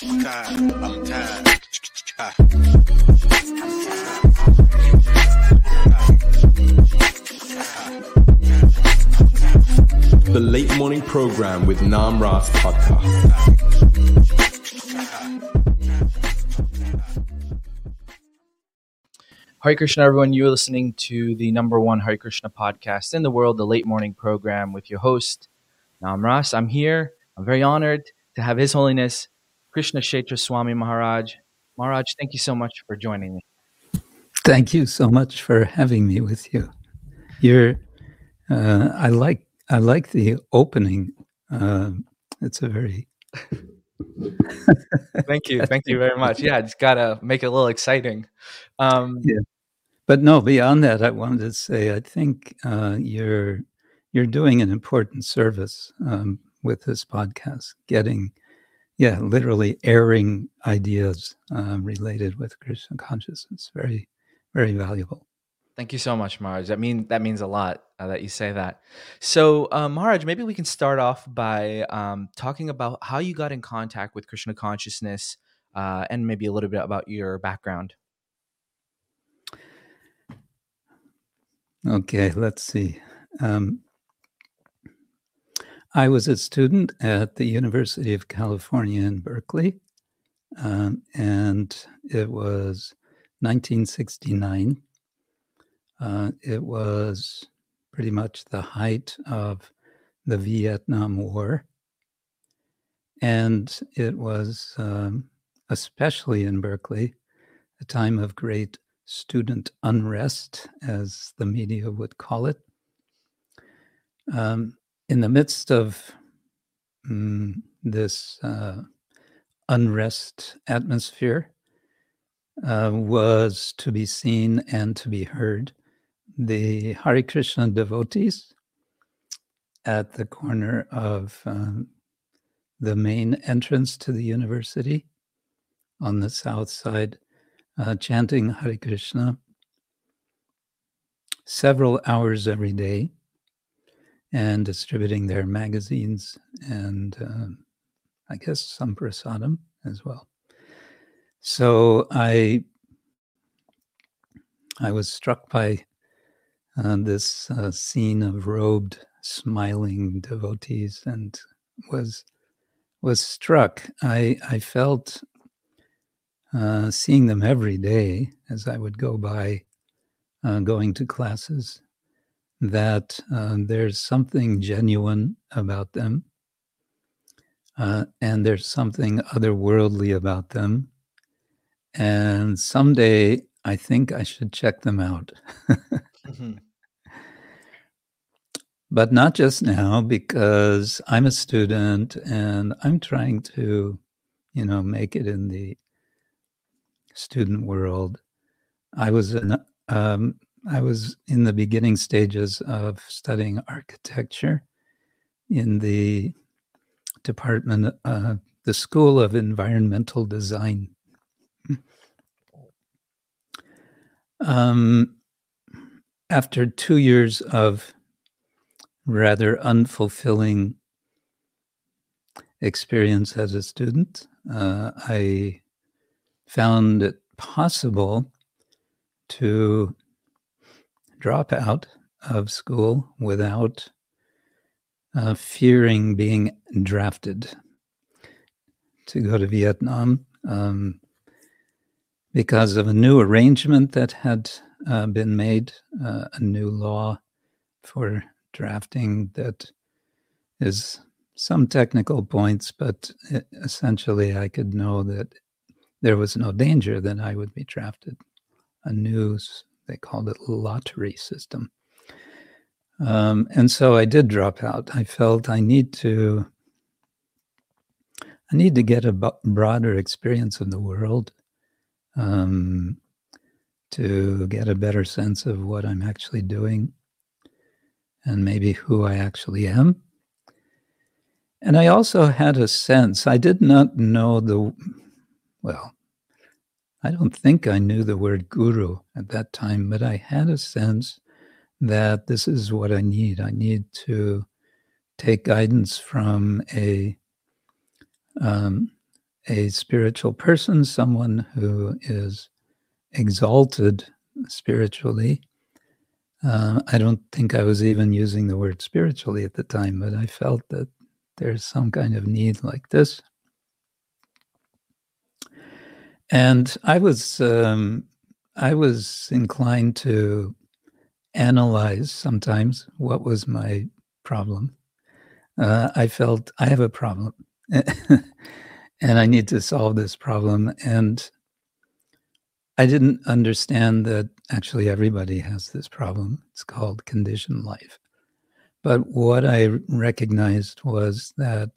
The Late Morning Program with Nama Rasa Podcast. Hare Krishna, everyone. You're listening to the number one Hare Krishna podcast in the world, the late morning program with your host, Nama Rasa. I'm here. I'm very honored to have His Holiness Krishna Kshetra Swami Maharaj. Maharaj, thank you so much for joining me. Thank you so much for having me with you. You're, uh, I like, I like the opening. Uh, it's a very Thank you. Thank you very much. Yeah, just got to make it a little exciting. Um, Yeah. But no, beyond that, I wanted to say I think uh, you're you're doing an important service um, with this podcast, getting, yeah, literally airing ideas um, related with Krishna consciousness. Very, very valuable. Thank you so much, Maharaj. That mean that means a lot uh, that you say that. So, uh, Maharaj, maybe we can start off by um, talking about how you got in contact with Krishna consciousness, uh, and maybe a little bit about your background. Okay, let's see. Um, I was a student at the University of California in Berkeley, um, and it was 1969. Uh, it was pretty much the height of the Vietnam War. And it was, um, especially in Berkeley, a time of great student unrest, as the media would call it. Um, in the midst of mm, this uh, unrest atmosphere, uh, was to be seen and to be heard the Hare Krishna devotees at the corner of um, the main entrance to the university on the south side, uh, chanting Hare Krishna several hours every day and distributing their magazines and um, I guess some prasadam as well. So I I was struck by uh, this uh, scene of robed, smiling devotees, and was was struck. I I felt uh, seeing them every day as I would go by, uh, going to classes, that uh, there's something genuine about them, uh, and there's something otherworldly about them, and someday I think I should check them out. Mhm. but not just now because I'm a student and I'm trying to, you know, make it in the student world. I was in, um, I was in the beginning stages of studying architecture in the department, uh, the School of Environmental Design. Um, after two years of rather unfulfilling experience as a student, uh, I found it possible to drop out of school without uh, fearing being drafted to go to Vietnam um, because of a new arrangement that had uh, been made, uh, a new law for drafting that is some technical points, but e- essentially I could know that there was no danger that I would be drafted. A new, s- they called it lottery system. Um, and so I did drop out. I felt I need to, I need to get a broader experience of the world um, to get a better sense of what I'm actually doing and maybe who I actually am. And I also had a sense, I did not know the, well, I don't think I knew the word guru at that time, but I had a sense that this is what I need. I need to take guidance from a um, a spiritual person, someone who is exalted spiritually. Uh, I don't think I was even using the word spiritually at the time, but I felt that there's some kind of need like this. And I was um, I was inclined to analyze sometimes what was my problem. Uh, I felt I have a problem, and I need to solve this problem. And I didn't understand that actually everybody has this problem. It's called conditioned life. But what I recognized was that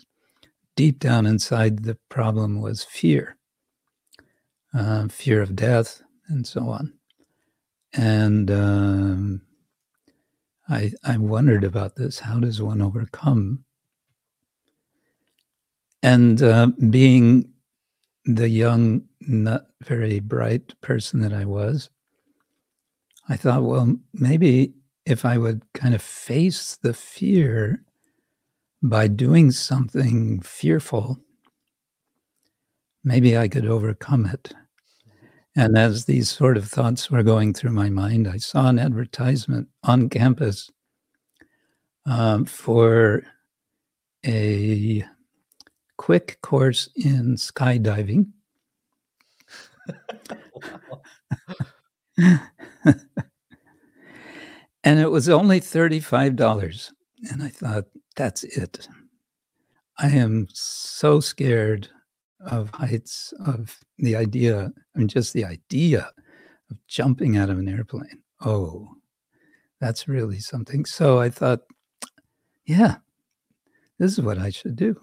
deep down inside the problem was fear uh, fear of death, and so on. And um, I, I wondered about this. How does one overcome? And uh, being the young, not very bright person that I was, I thought, well, maybe if I would kind of face the fear by doing something fearful, maybe I could overcome it. And as these sort of thoughts were going through my mind, I saw an advertisement on campus um, for a quick course in skydiving. and it was only $35. And I thought, that's it. I am so scared of heights of the idea I mean just the idea of jumping out of an airplane. Oh that's really something. So i thought yeah this is what i should do.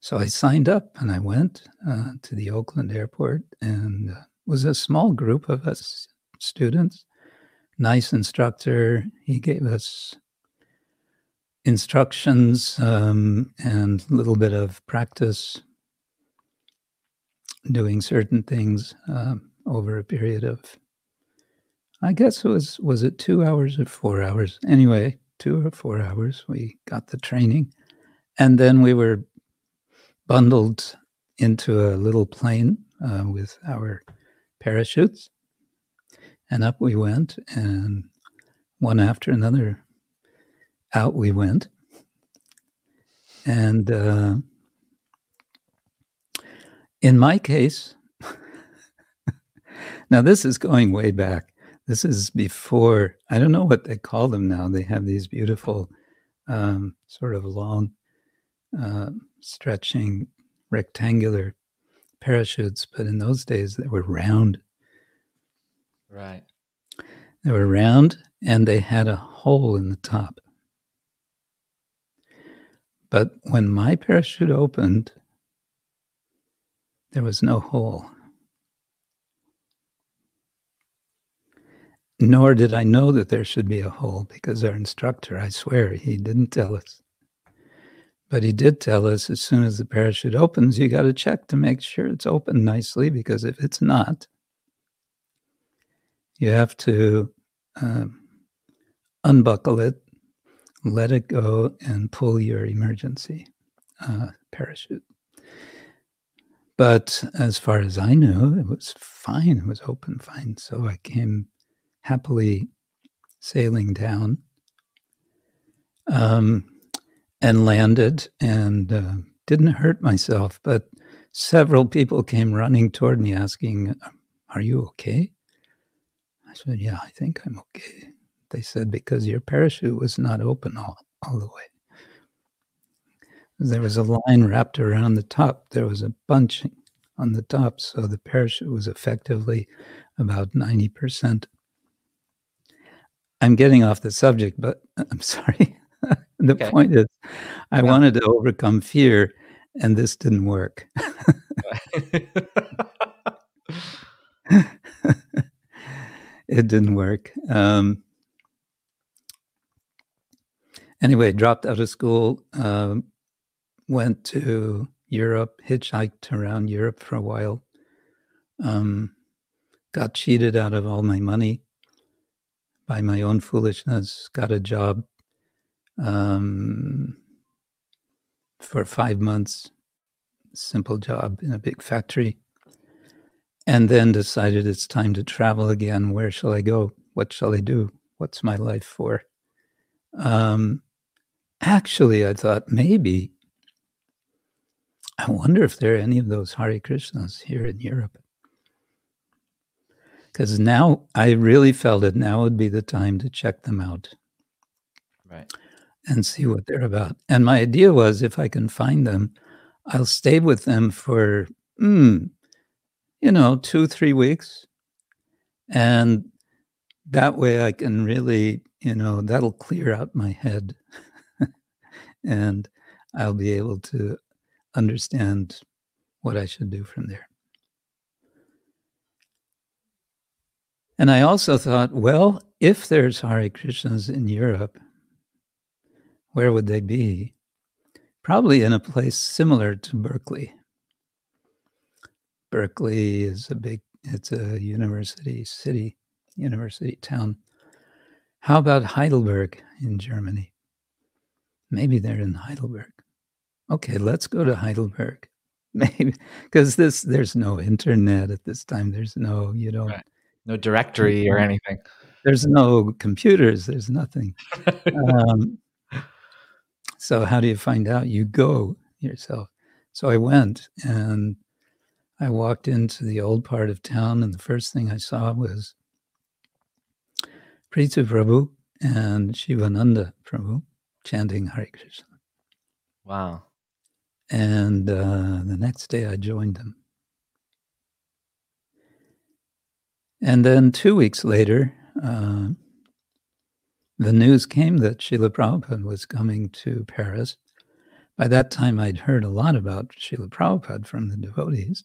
So i signed up and i went uh, to the oakland airport and uh, was a small group of us students nice instructor. He gave us instructions um, and a little bit of practice doing certain things um, over a period of i guess it was was it two hours or four hours? Anyway two or four hours we got the training. And then we were bundled into a little plane uh, with our parachutes. And up we went and one after another out we went. And uh, in my case, now this is going way back. This is before, I don't know what they call them now. They have these beautiful, um, sort of long, uh, stretching, rectangular parachutes, but in those days they were round. Right. They were round and they had a hole in the top. But when my parachute opened, there was no hole. Nor did I know that there should be a hole because our instructor, I swear, he didn't tell us. But he did tell us as soon as the parachute opens, you got to check to make sure it's open nicely because if it's not, you have to um, unbuckle it, let it go, and pull your emergency uh, parachute. But as far as I knew, it was fine. It was open fine. So I came happily sailing down um, and landed and uh, didn't hurt myself. But several people came running toward me asking, Are you okay? I said, Yeah, I think I'm okay. They said, Because your parachute was not open all, all the way. There was a line wrapped around the top. There was a bunching on the top. So the parachute was effectively about 90%. I'm getting off the subject, but I'm sorry. the okay. point is, I yeah. wanted to overcome fear, and this didn't work. it didn't work. Um, anyway, dropped out of school, um, went to Europe, hitchhiked around Europe for a while, um, got cheated out of all my money by my own foolishness, got a job um, for five months simple job in a big factory. And then decided it's time to travel again. Where shall I go? What shall I do? What's my life for? Um, actually, I thought maybe, I wonder if there are any of those Hare Krishnas here in Europe. Because now I really felt it now would be the time to check them out Right. and see what they're about. And my idea was if I can find them, I'll stay with them for, mm, you know, two, three weeks. And that way I can really, you know, that'll clear out my head. and I'll be able to understand what I should do from there. And I also thought, well, if there's Hare Krishnas in Europe, where would they be? Probably in a place similar to Berkeley. Berkeley is a big, it's a university city, university town. How about Heidelberg in Germany? Maybe they're in Heidelberg. Okay, let's go to Heidelberg. Maybe because this there's no internet at this time. There's no, you don't Right. No directory or anything. there's no computers there's nothing um, so how do you find out you go yourself so i went and i walked into the old part of town and the first thing i saw was Prithu Prabhu and Shivananda Prabhu chanting Hare Krishna. Wow. And uh, the next day I joined them. And then two weeks later, uh, the news came that Srila Prabhupada was coming to Paris. By that time, I'd heard a lot about Srila Prabhupada from the devotees.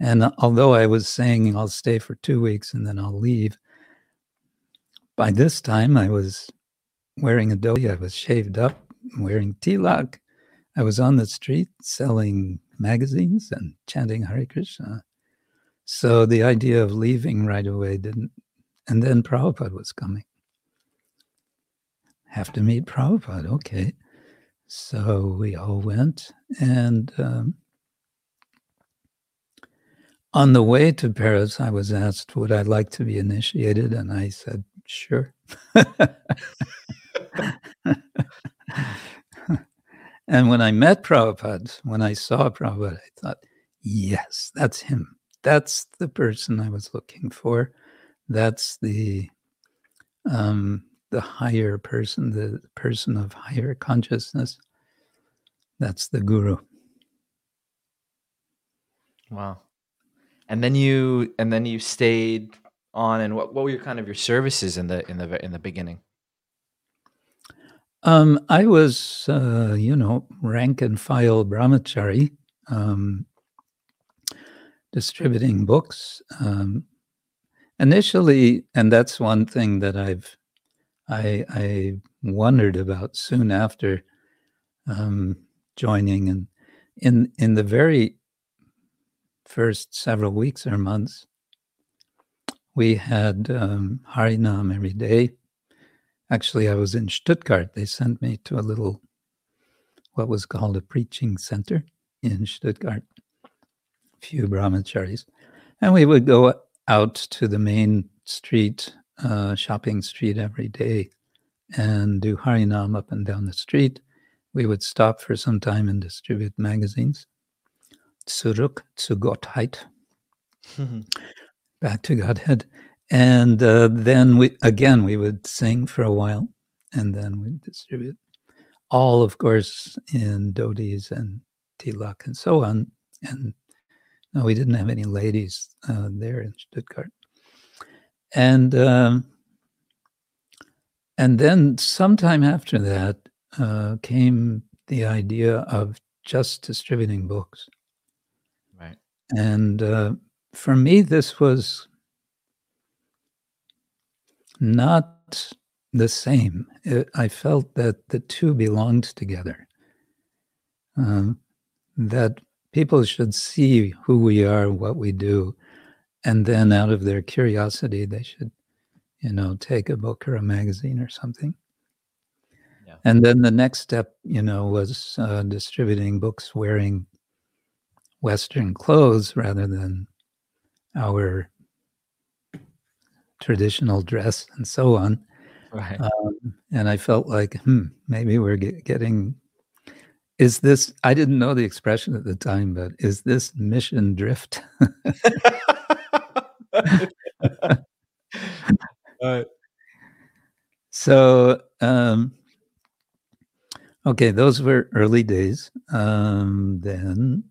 And although I was saying I'll stay for two weeks and then I'll leave, by this time I was wearing a dhoti, I was shaved up, wearing tilak. I was on the street selling magazines and chanting Hare Krishna. So the idea of leaving right away didn't. And then Prabhupada was coming. Have to meet Prabhupada. Okay. So we all went. And um, on the way to Paris, I was asked, Would I like to be initiated? And I said, Sure. and when I met Prabhupada, when I saw Prabhupada, I thought, Yes, that's him. That's the person I was looking for. That's the um, the higher person, the person of higher consciousness. That's the guru. Wow. And then you and then you stayed on and what, what were your kind of your services in the in the in the beginning? Um, I was, uh, you know, rank and file brahmachari, um, distributing books. Um, initially, and that's one thing that I've I, I wondered about soon after um, joining, and in in the very first several weeks or months, we had um, Harinam every day. Actually, I was in Stuttgart. They sent me to a little, what was called a preaching center in Stuttgart. A few brahmacharis, and we would go out to the main street uh, shopping street every day and do Harinam up and down the street. We would stop for some time and distribute magazines. Zurück zu Gottheit, back to Godhead. And uh, then we again we would sing for a while and then we'd distribute. All, of course, in dhotis and tilak and so on. And no, we didn't have any ladies uh, there in Stuttgart and um, and then sometime after that uh, came the idea of just distributing books Right. and uh, for me this was not the same. It- i felt that the two belonged together. Um, that people should see who we are what we do and then out of their curiosity they should you know take a book or a magazine or something. Yeah. and then the next step you know was uh, distributing books wearing Western clothes rather than our traditional dress and so on. Right. Um, and I felt like, hmm, maybe we're get, getting. Is this? I didn't know the expression at the time, but is this mission drift? Uh, so, um, okay, those were early days. Um, then,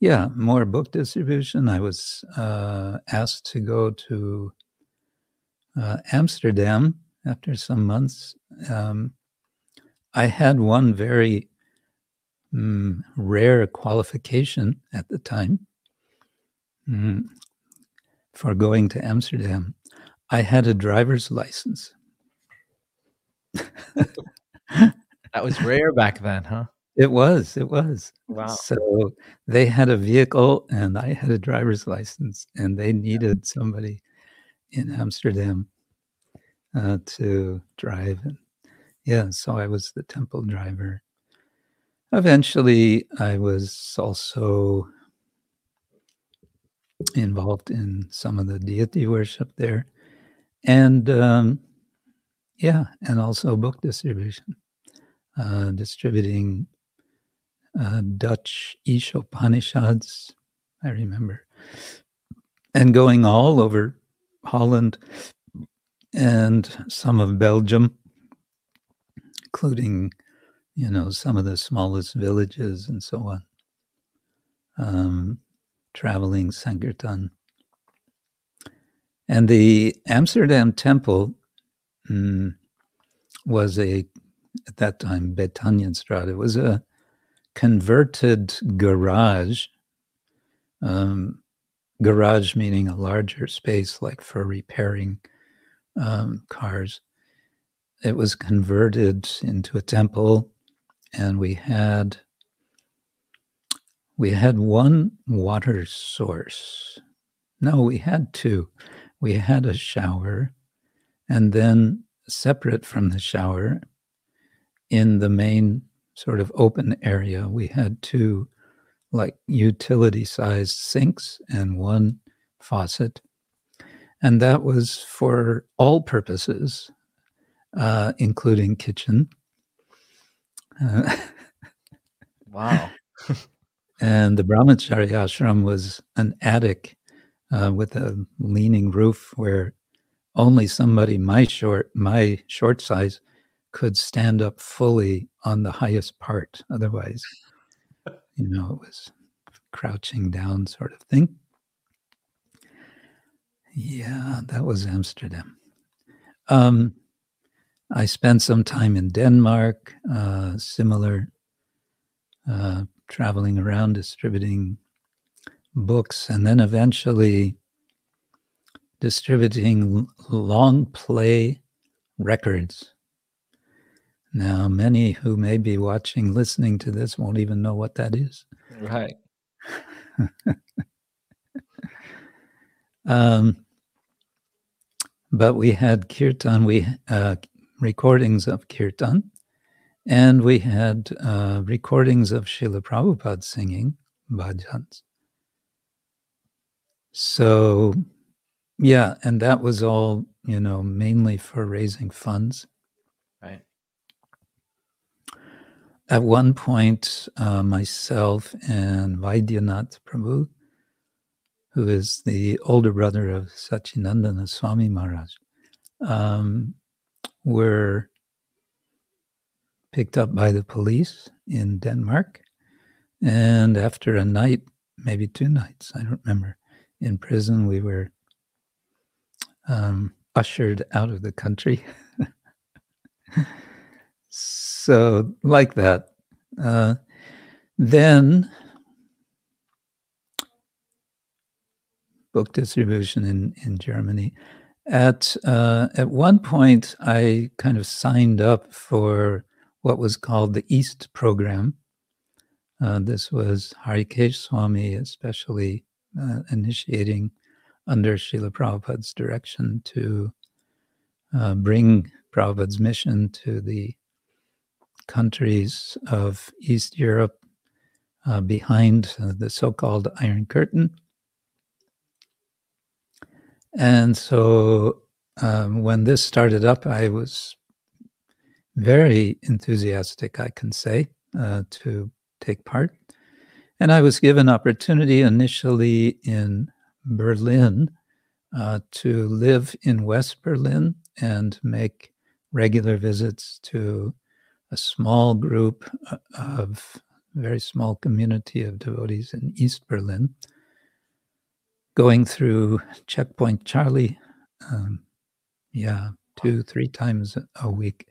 yeah, more book distribution. I was uh, asked to go to uh, Amsterdam after some months. Um, I had one very mm, rare qualification at the time mm, for going to Amsterdam. I had a driver's license. that was rare back then, huh? It was, it was. Wow. So they had a vehicle and I had a driver's license, and they needed somebody in Amsterdam uh, to drive. And yeah, so I was the temple driver. Eventually, I was also involved in some of the deity worship there. And um, yeah, and also book distribution, uh, distributing uh, Dutch Ishopanishads, I remember, and going all over Holland and some of Belgium, including, you know, some of the smallest villages and so on. Um, traveling Sankirtan. And the Amsterdam temple mm, was a, at that time, Betanienstraat. It was a converted garage. Um, garage meaning a larger space, like for repairing um, cars. It was converted into a temple, and we had we had one water source. No, we had two. We had a shower, and then separate from the shower, in the main sort of open area, we had two like utility sized sinks and one faucet and that was for all purposes, uh, including kitchen. Uh, wow. and the Brahmachari ashram was an attic uh, with a leaning roof where only somebody my short my short size could stand up fully on the highest part otherwise you know it was crouching down sort of thing yeah, that was Amsterdam. Um, I spent some time in Denmark, uh, similar, uh, traveling around distributing books, and then eventually distributing long play records. Now, many who may be watching, listening to this won't even know what that is. Right. Um, but we had kirtan, we uh, recordings of kirtan, and we had uh, recordings of Srila Prabhupada singing bhajans. So, yeah, and that was all, you know, mainly for raising funds. Right. At one point, uh, myself and Vaidyanath Prabhu who is the older brother of Sachinandana Swami Maharaj, um, were picked up by the police in Denmark. And after a night, maybe two nights, I don't remember, in prison, we were um, ushered out of the country. so, like that. Uh, then book distribution in, in Germany. At uh, at one point, I kind of signed up for what was called the East program. Uh, this was Harikesh Swami, especially uh, initiating under Srila Prabhupada's direction to uh, bring Prabhupada's mission to the countries of East Europe, uh, behind the so called Iron Curtain. And so um, when this started up, I was very enthusiastic, I can say, uh, to take part. And I was given opportunity initially in Berlin uh, to live in West Berlin and make regular visits to a small group uh, of very small community of devotees in East Berlin, going through Checkpoint Charlie, um, yeah, two, three times a week.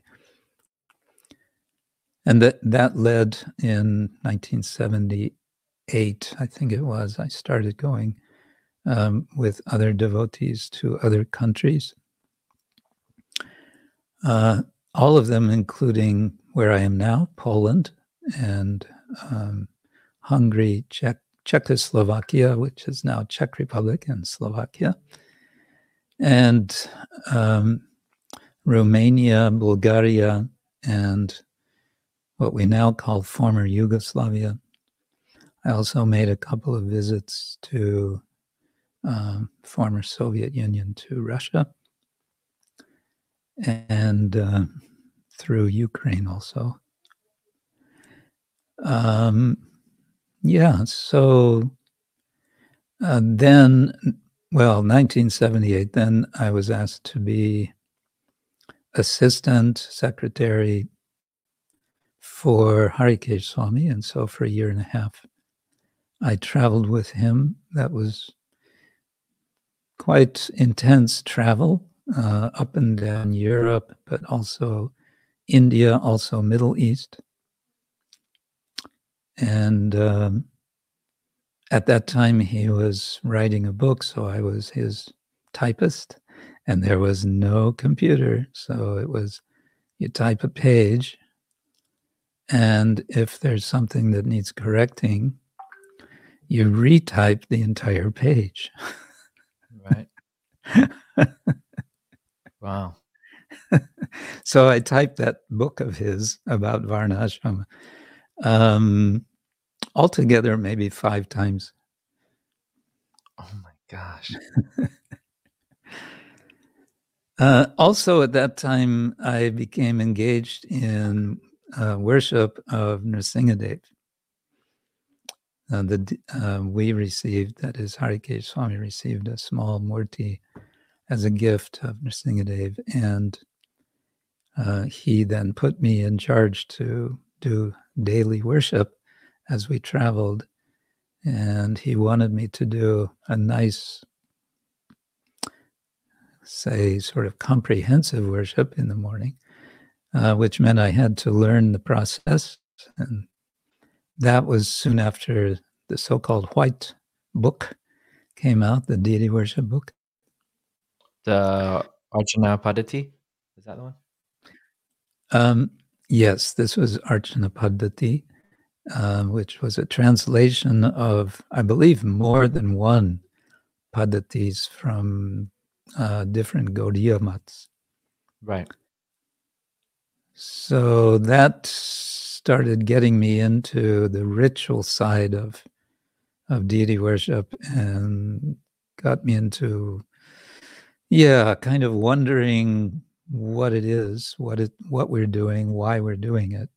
And that, that led in 1978, I think it was, I started going um, with other devotees to other countries. Uh, all of them, including where I am now, Poland and um, Hungary, Czech, Czechoslovakia, which is now Czech Republic and Slovakia, and um, Romania, Bulgaria, and what we now call former Yugoslavia. I also made a couple of visits to um, former Soviet Union to Russia and uh, through Ukraine also. Um, yeah, so uh, then, well, 1978, then I was asked to be assistant secretary for Harikesh Swami. And so for a year and a half, I traveled with him. That was quite intense travel uh, up and down Europe, but also India, also Middle East. And um, at that time, he was writing a book, so I was his typist, and there was no computer. So it was you type a page, and if there's something that needs correcting, you retype the entire page. Right. wow. so I typed that book of his about Varnashram um, altogether maybe five times. Oh my gosh. uh, also, at that time, I became engaged in uh, worship of Nrsingadev. Uh, the, uh, we received, that is, Harikesh Swami received a small murti as a gift of Nrsingadev, and uh, he then put me in charge to do daily worship as we traveled. And he wanted me to do a nice, say, sort of comprehensive worship in the morning, uh, which meant I had to learn the process. And that was soon after the so called White Book came out, the deity worship book. The Archana Paddhati? Is that the one? Um, yes, this was Archana Paddhati, uh, which was a translation of, I believe, more than one Paddhatis from uh, different Gaudiya mats. Right. So that started getting me into the ritual side of of deity worship and got me into yeah, kind of wondering what it is, what it what we're doing, why we're doing it.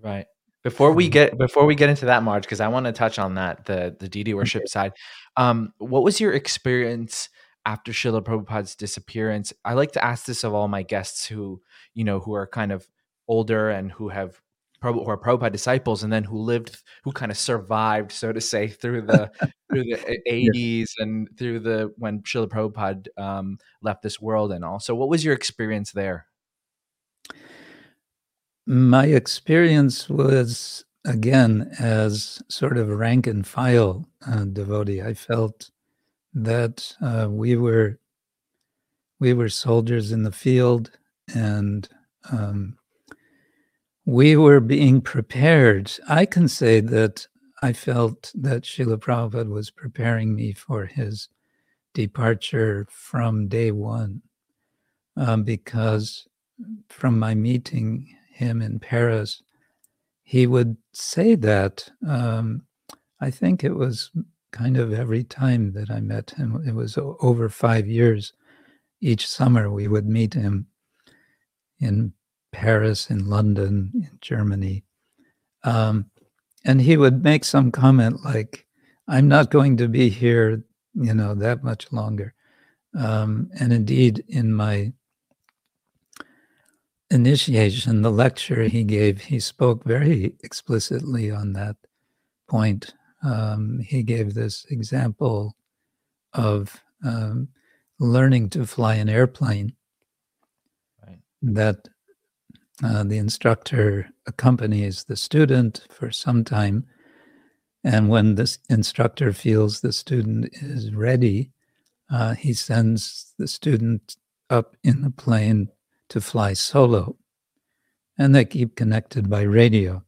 Right. Before we get before we get into that, Maharaj, because I want to touch on that the the deity worship Okay. side. Um, what was your experience after Srila Prabhupada's disappearance? I like to ask this of all my guests who you know who are kind of older and who have Prabhu- who are Prabhupada disciples, and then who lived, who kind of survived, so to say, through the through the Yeah. 80s and through the when Srila Prabhupada um, left this world and all. So, what was your experience there? My experience was again as sort of rank and file uh, devotee. I felt that uh, we were we were soldiers in the field, and um, we were being prepared. I can say that I felt that Srila Prabhupada was preparing me for his departure from day one, um, because from my meeting him in Paris, he would say that. Um, I think it was kind of every time that I met him. It was over five years. Each summer we would meet him in Paris, in London, in Germany. Um, and he would make some comment like, I'm not going to be here, you know, that much longer. Um, and indeed, in my initiation, the lecture he gave, he spoke very explicitly on that point. Um, he gave this example of um, learning to fly an airplane Right. that uh, the instructor accompanies the student for some time. And when this instructor feels the student is ready, uh, he sends the student up in the plane to fly solo. And they keep connected by radio.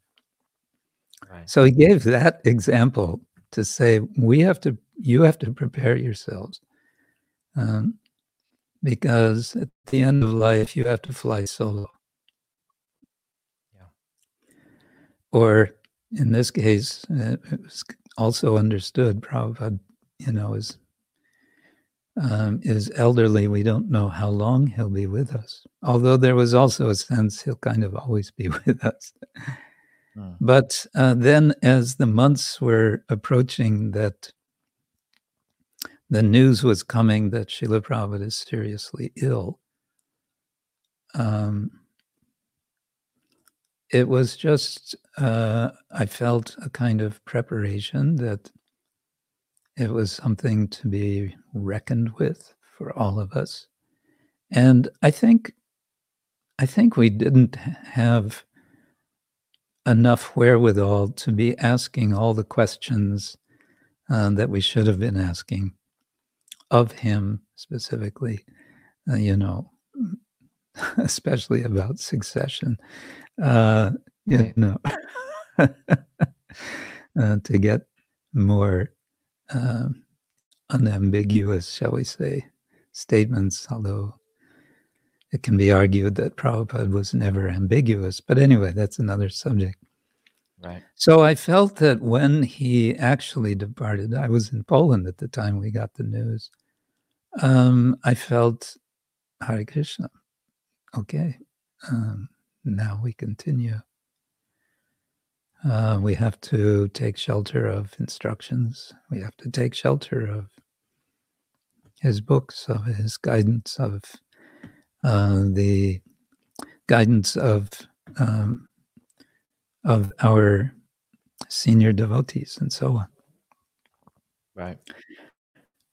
Right. So he gave that example to say, we have to, you have to prepare yourselves. Um, because at the end of life, you have to fly solo. Yeah. Or in this case, it was also understood, Prabhupada, you know, is, um, is elderly. We don't know how long he'll be with us. Although there was also a sense he'll kind of always be with us. Mm. But uh, then, as the months were approaching, that the news was coming that Srila Prabhupada is seriously ill. Um, it was just, uh, I felt a kind of preparation that it was something to be reckoned with for all of us. And I think, I think we didn't have enough wherewithal to be asking all the questions uh, that we should have been asking of him specifically, uh, you know, especially about succession. Uh, Right. know, uh, to get more um unambiguous, shall we say, statements, although it can be argued that Prabhupada was never ambiguous. But anyway, that's another subject. Right. So I felt that when he actually departed, I was in Poland at the time we got the news. Um, I felt Hare Krishna. Okay, um, now we continue. Uh, we have to take shelter of instructions. We have to take shelter of his books, of his guidance, of uh, the guidance of um, of our senior devotees, and so on. Right.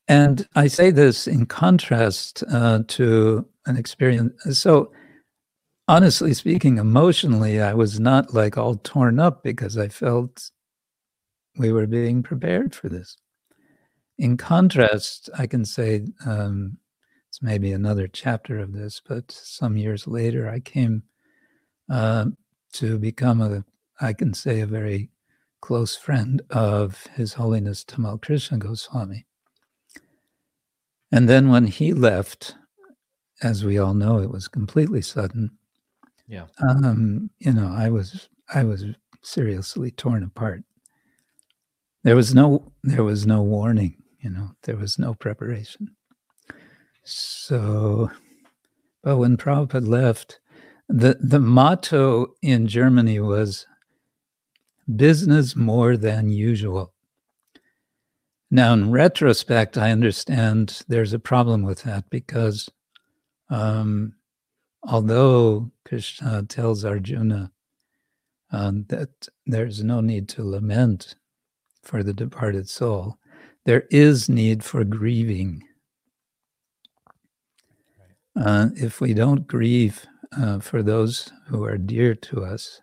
And I say this in contrast uh, to an experience. So, honestly speaking, emotionally, I was not like all torn up because I felt we were being prepared for this. In contrast, I can say um, it's maybe another chapter of this, but some years later, I came uh, to become a, I can say, a very close friend of His Holiness Tamal Krishna Goswami. And then when he left, as we all know, it was completely sudden. Yeah. Um, you know, I was I was seriously torn apart. There was no there was no warning, you know, there was no preparation. So but when Prabhupada left, the, the motto in Germany was business more than usual. Now, in retrospect, I understand there's a problem with that because um, although Krishna tells Arjuna um, that there's no need to lament for the departed soul, there is need for grieving. Uh, if we don't grieve uh, for those who are dear to us,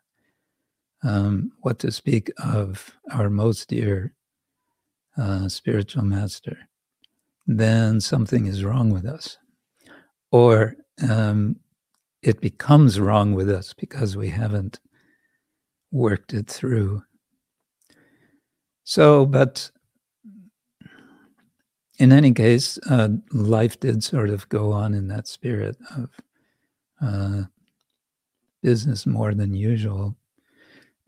um, what to speak of our most dear uh, spiritual master, then something is wrong with us. Or um, it becomes wrong with us because we haven't worked it through. So, but in any case, uh, life did sort of go on in that spirit of uh, business more than usual.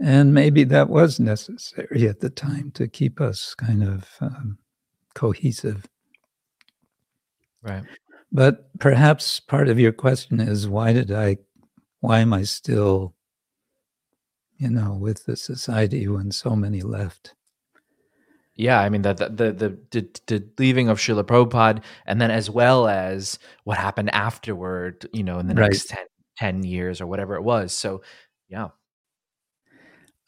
And maybe that was necessary at the time to keep us kind of um, cohesive. Right. But perhaps part of your question is why did I, why am I still, you know, with the society when so many left? Yeah, I mean the the the the, the, leaving of Srila Prabhupada, and then as well as what happened afterward, you know, in the Right. next 10, 10 years or whatever it was. So, yeah,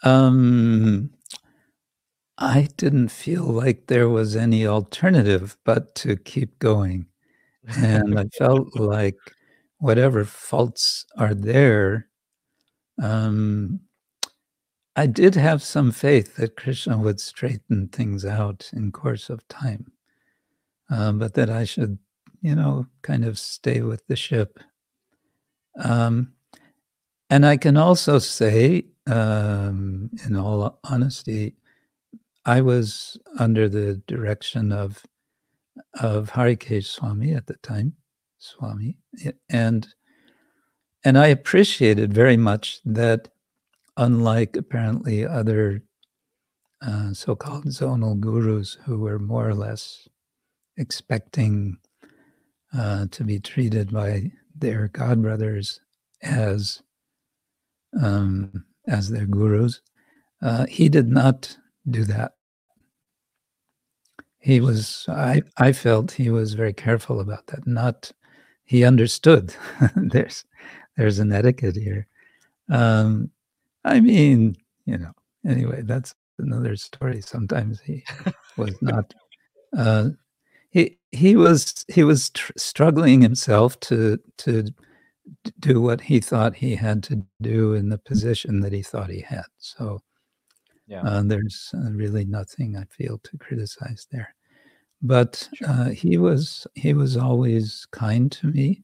Um, I didn't feel like there was any alternative but to keep going. And I felt like whatever faults are there, um, I did have some faith that Krishna would straighten things out in course of time, um, but that I should, you know, kind of stay with the ship. Um, and I can also say, um, in all honesty, I was under the direction of of Harikesh Swami at the time, Swami, and and I appreciated very much that, unlike apparently other uh, so-called zonal gurus who were more or less expecting uh, to be treated by their godbrothers as um, as their gurus, uh, he did not do that. He was, I, I felt he was very careful about that. Not, he understood. there's, there's an etiquette here. Um, I mean, you know. Anyway, that's another story. Sometimes he was not. Uh, he he was he was tr- struggling himself to to do what he thought he had to do in the position that he thought he had. So yeah, uh, there's uh, really nothing I feel to criticize there. But uh, he was he was always kind to me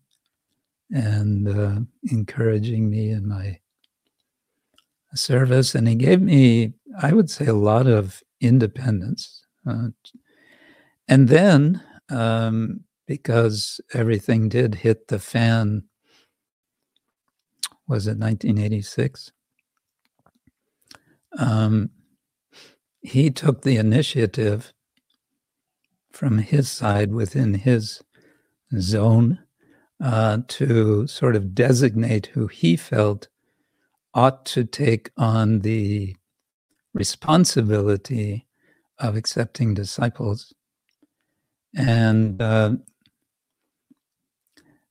and uh, encouraging me in my service, and he gave me, I would say, a lot of independence. Uh, and then, um, because everything did hit the fan, was it 1986? Um, he took the initiative from his side within his zone uh, to sort of designate who he felt ought to take on the responsibility of accepting disciples. And uh,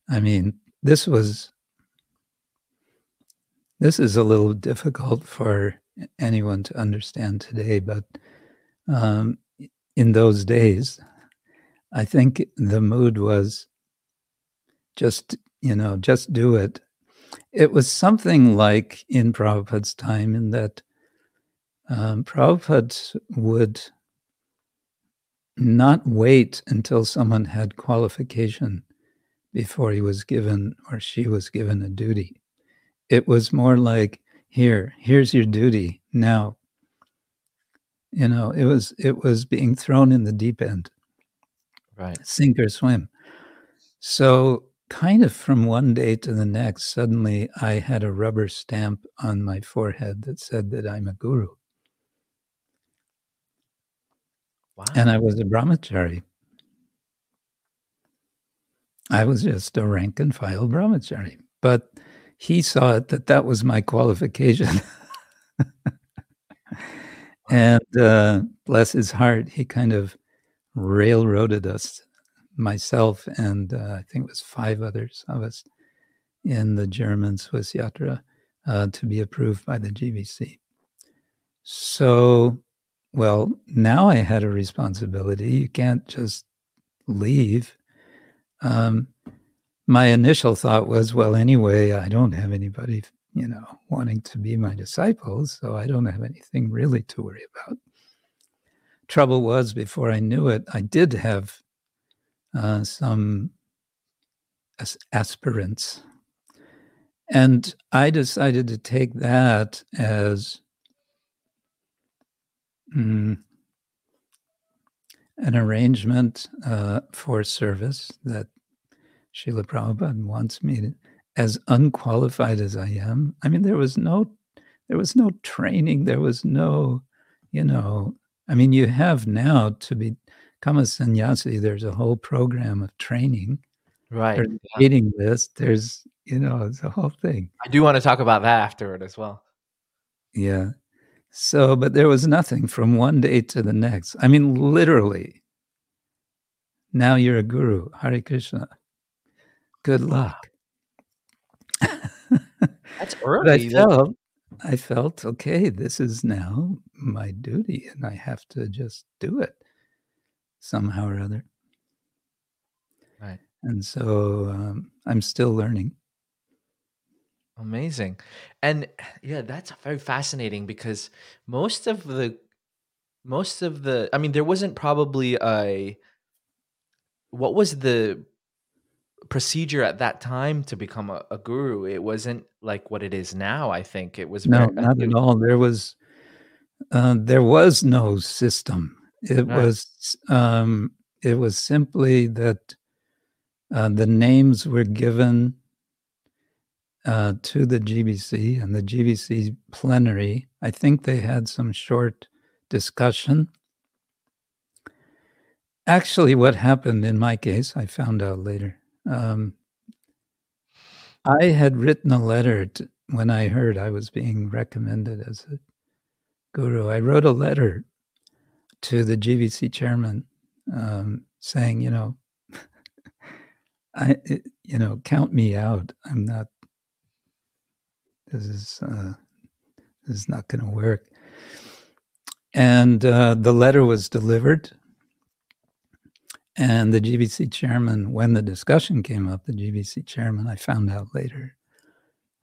I mean, this was this is a little difficult for anyone to understand today, but um, in those days, I think the mood was just, you know, just do it. It was something like in Prabhupada's time, in that um, Prabhupada would not wait until someone had qualification before he was given or she was given a duty. It was more like, here, here's your duty. Now, you know, it was it was being thrown in the deep end right. sink or swim. So, kind of from one day to the next, suddenly I had a rubber stamp on my forehead that said that I'm a guru. Wow. And I was a brahmachari. I was just a rank and file brahmachari. But he saw it that that was my qualification. and uh, bless his heart, he kind of railroaded us, myself and uh, I think it was five others of us in the German Swiss Yatra uh, to be approved by the GBC. So, well, now I had a responsibility. You can't just leave. Um, my initial thought was, well, anyway, I don't have anybody, you know, wanting to be my disciples, so I don't have anything really to worry about trouble was before I knew it, I did have uh, some as- aspirants. And I decided to take that as mm, an arrangement uh, for service that Srila Prabhupada wants me to, as unqualified as I am. I mean, there was no there was no training. There was no, you know, I mean, you have now to be, become a sannyasi. There's a whole program of training. Right. There's yeah. waiting. There's, you know, it's a whole thing. I do want to talk about that afterward as well. Yeah. So, but there was nothing from one day to the next. I mean, literally. Now you're a guru. Hare Krishna. Good luck. That's But I early. felt, I felt, okay, this is now my duty and I have to just do it somehow or other. Right. And so um, I'm still learning. Amazing. And yeah, that's very fascinating because most of the most of the I mean there wasn't probably a what was the procedure at that time to become a, a guru? It wasn't like what it is now, I think. It was No, very, not at all. There was uh, there was no system. It was um, it was simply that uh, the names were given uh, to the GBC and the GBC plenary. I think they had some short discussion. Actually, what happened in my case, I found out later. Um, I had written a letter to, when I heard I was being recommended as a guru. I wrote a letter to the GBC chairman um, saying, you know, I, it- you know, count me out. I'm not. This is uh, this is not going to work. And uh, the letter was delivered. And the GBC chairman, when the discussion came up, the GBC chairman, I found out later,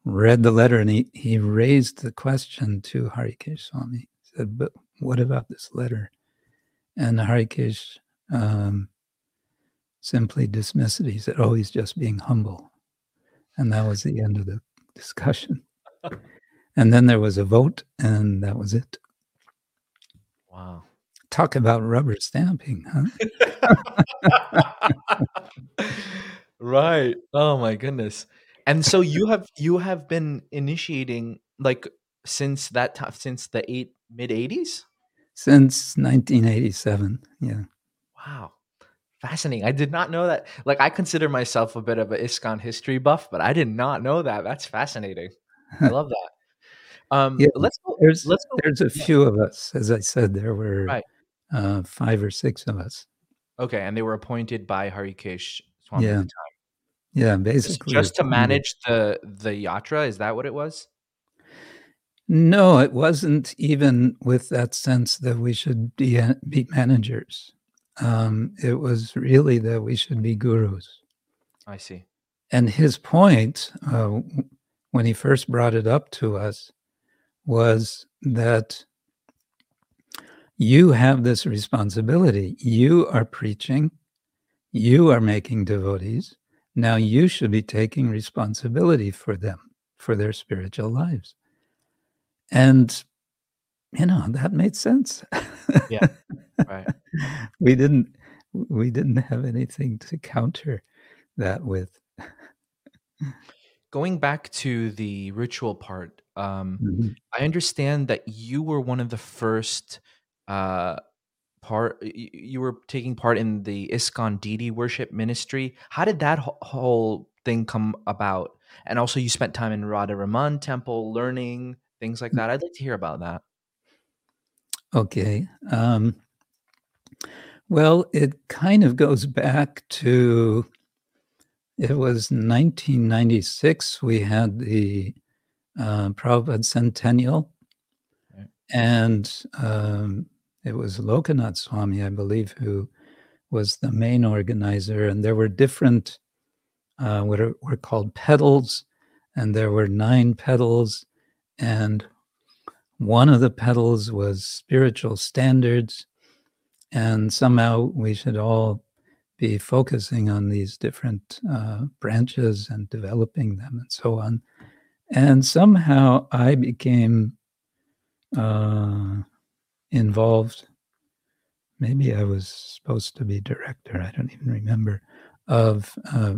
read the letter and he, he raised the question to Harikesh Swami. He said, But what about this letter? And Harikesh um, simply dismissed it. He said, Oh, he's just being humble. And that was the end of the discussion. and then there was a vote, and that was it. wow. Talk about rubber stamping, huh? right. Oh my goodness. And so you have you have been initiating like since that time since the eight mid 80s? Since 1987. Yeah. Wow. Fascinating. I did not know that. Like I consider myself a bit of an ISKCON history buff, but I did not know that. That's fascinating. I love that. Um Yeah, let's go There's let's go there's a yeah. few of us. As I said, there were Right. uh, five or six of us. Okay, and they were appointed by Harikesh Swami at Yeah, the time. Yeah, basically. just to manage the the yatra, is that what it was? No, it wasn't even with that sense that we should be, uh, be managers. Um, it was really that we should be gurus. I see. And his point, uh, when he first brought it up to us, was that you have this responsibility. You are preaching, you are making devotees. Now you should be taking responsibility for them, for their spiritual lives. And, you know, that made sense. Yeah, right. we didn't we didn't have anything to counter that with. Going back to the ritual part, um, Mhm. I understand that you were one of the first uh, part. You were taking part in the ISKCON deity worship ministry. How did that whole thing come about? And also, you spent time in Radha Raman Temple learning things like that. I'd like to hear about that. Okay. Um, well, it kind of goes back to it was 1996. We had the uh, Prabhupada Centennial, Right. and um, it was Lokanath Swami, I believe, who was the main organizer. And there were different, uh, what are, were called pedals, and there were nine pedals, and one of the pedals was spiritual standards, and somehow we should all be focusing on these different uh, branches and developing them and so on. And somehow I became uh, involved. Maybe I was supposed to be director, I don't even remember, of uh,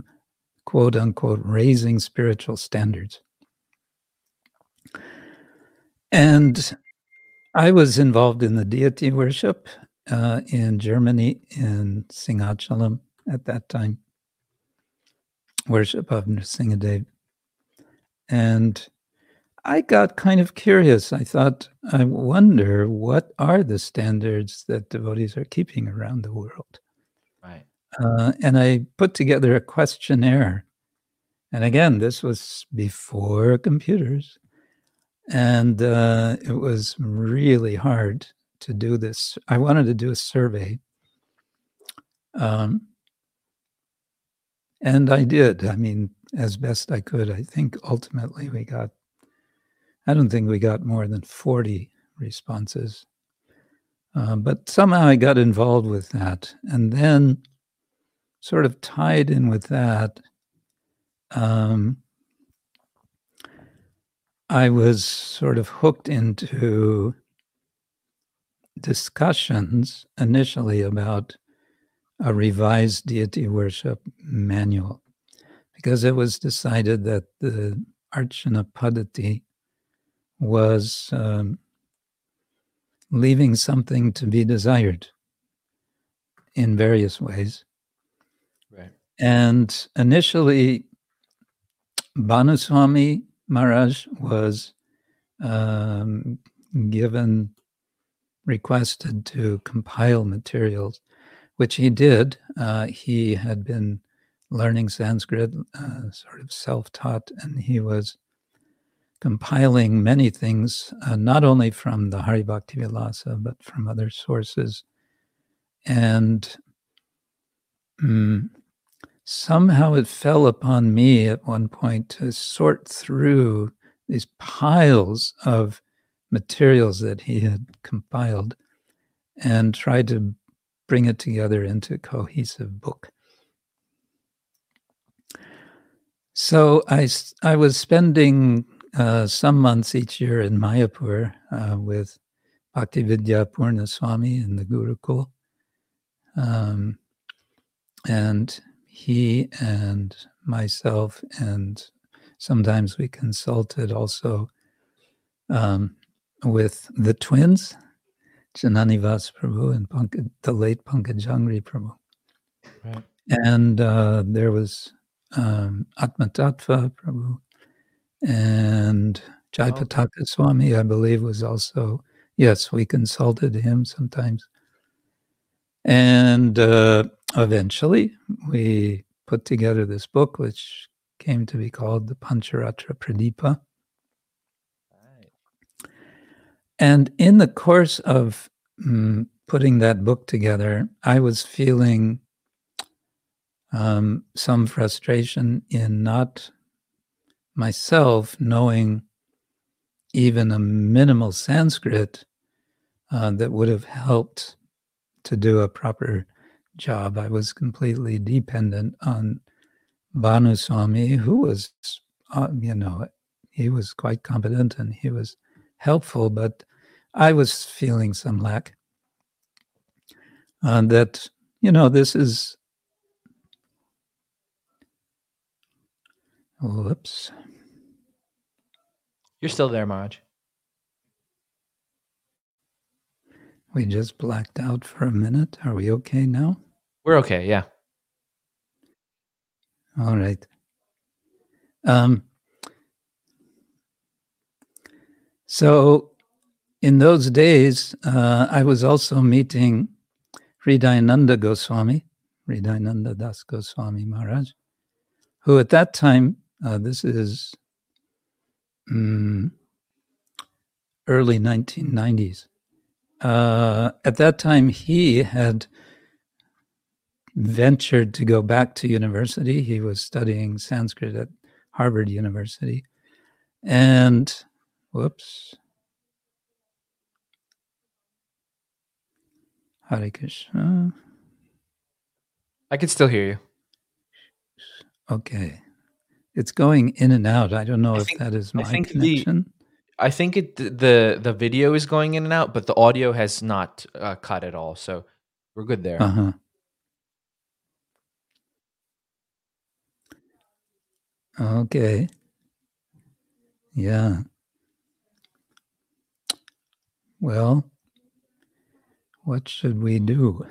quote unquote raising spiritual standards. And I was involved in the deity worship uh, in Germany in Singhachalam at that time, worship of Nrsingadev. And I got kind of curious. I thought, I wonder what are the standards that devotees are keeping around the world? Right. Uh, and I put together a questionnaire. And again, this was before computers. And uh, it was really hard to do this. I wanted to do a survey. Um, and I did. I mean, as best I could. I think ultimately we got, I don't think we got more than 40 responses. Uh, but somehow I got involved with that. And then, sort of tied in with that, um, I was sort of hooked into discussions initially about a revised deity worship manual because it was decided that the Archana Paddhati was um, leaving something to be desired in various ways. Right. And initially, Bhanuswami Maharaj was um, given, requested to compile materials, which he did. Uh, he had been learning Sanskrit, uh, sort of self taught, and he was compiling many things, uh, not only from the Hari Bhakti Vilasa, but from other sources. And um, somehow it fell upon me at one point to sort through these piles of materials that he had compiled and try to bring it together into a cohesive book. So I, I was spending uh, some months each year in Mayapur uh, with Bhaktividya Purna Swami in the Gurukul. Um, and he and myself, and sometimes we consulted also um, with the twins, Jananivas Prabhu and Pankaj, the late Pankajanghri Prabhu. Right. And uh, there was um, Atmatattva Prabhu and Jayapataka Swami, I believe, was also, yes, we consulted him sometimes. And uh, eventually we put together this book, which came to be called the Pancharatra Pradipa. Right. And in the course of mm, putting that book together, I was feeling um, some frustration in not myself knowing even a minimal Sanskrit uh, that would have helped to do a proper job. I was completely dependent on Bhanu Swami, who was, uh, you know, he was quite competent and he was helpful, but I was feeling some lack. Uh, that, you know, this is, whoops. You're still there, Maharaj. We just blacked out for a minute. Are we okay now? We're okay. Yeah. All right. Um, so, in those days, uh, I was also meeting Hridayananda Goswami, Hridayananda Das Goswami Maharaj, who at that time, uh, this is um, early 1990s, uh, at that time, he had ventured to go back to university. He was studying Sanskrit at Harvard University. And whoops. Hare Krishna. I can still hear you. Okay. It's going in and out. I don't know I if think- that is I my the- connection. I think it the the video is going in and out, but the audio has not uh, cut at all. So we're good there. Uh huh. Okay. Yeah. Well, what should we do?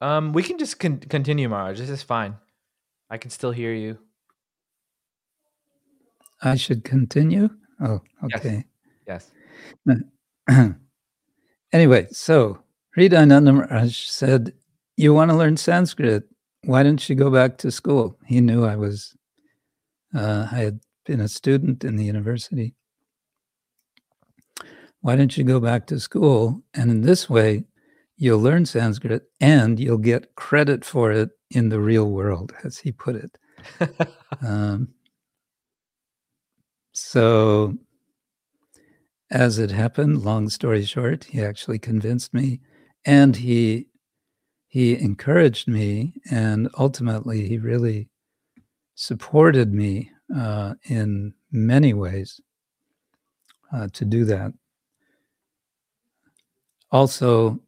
Um, we can just con- continue, Maharaj. This is fine. I can still hear you. I should continue? Oh, Yes. okay. Yes. anyway, so Hridayananda Maharaj said, You want to learn Sanskrit? Why don't you go back to school? He knew I was, uh, I had been a student in the university. Why don't you go back to school? And in this way, you'll learn Sanskrit and you'll get credit for it in the real world, as he put it. Um, so, as it happened, long story short, he actually convinced me, and he he encouraged me, and ultimately, he really supported me uh, in many ways uh, to do that. Also,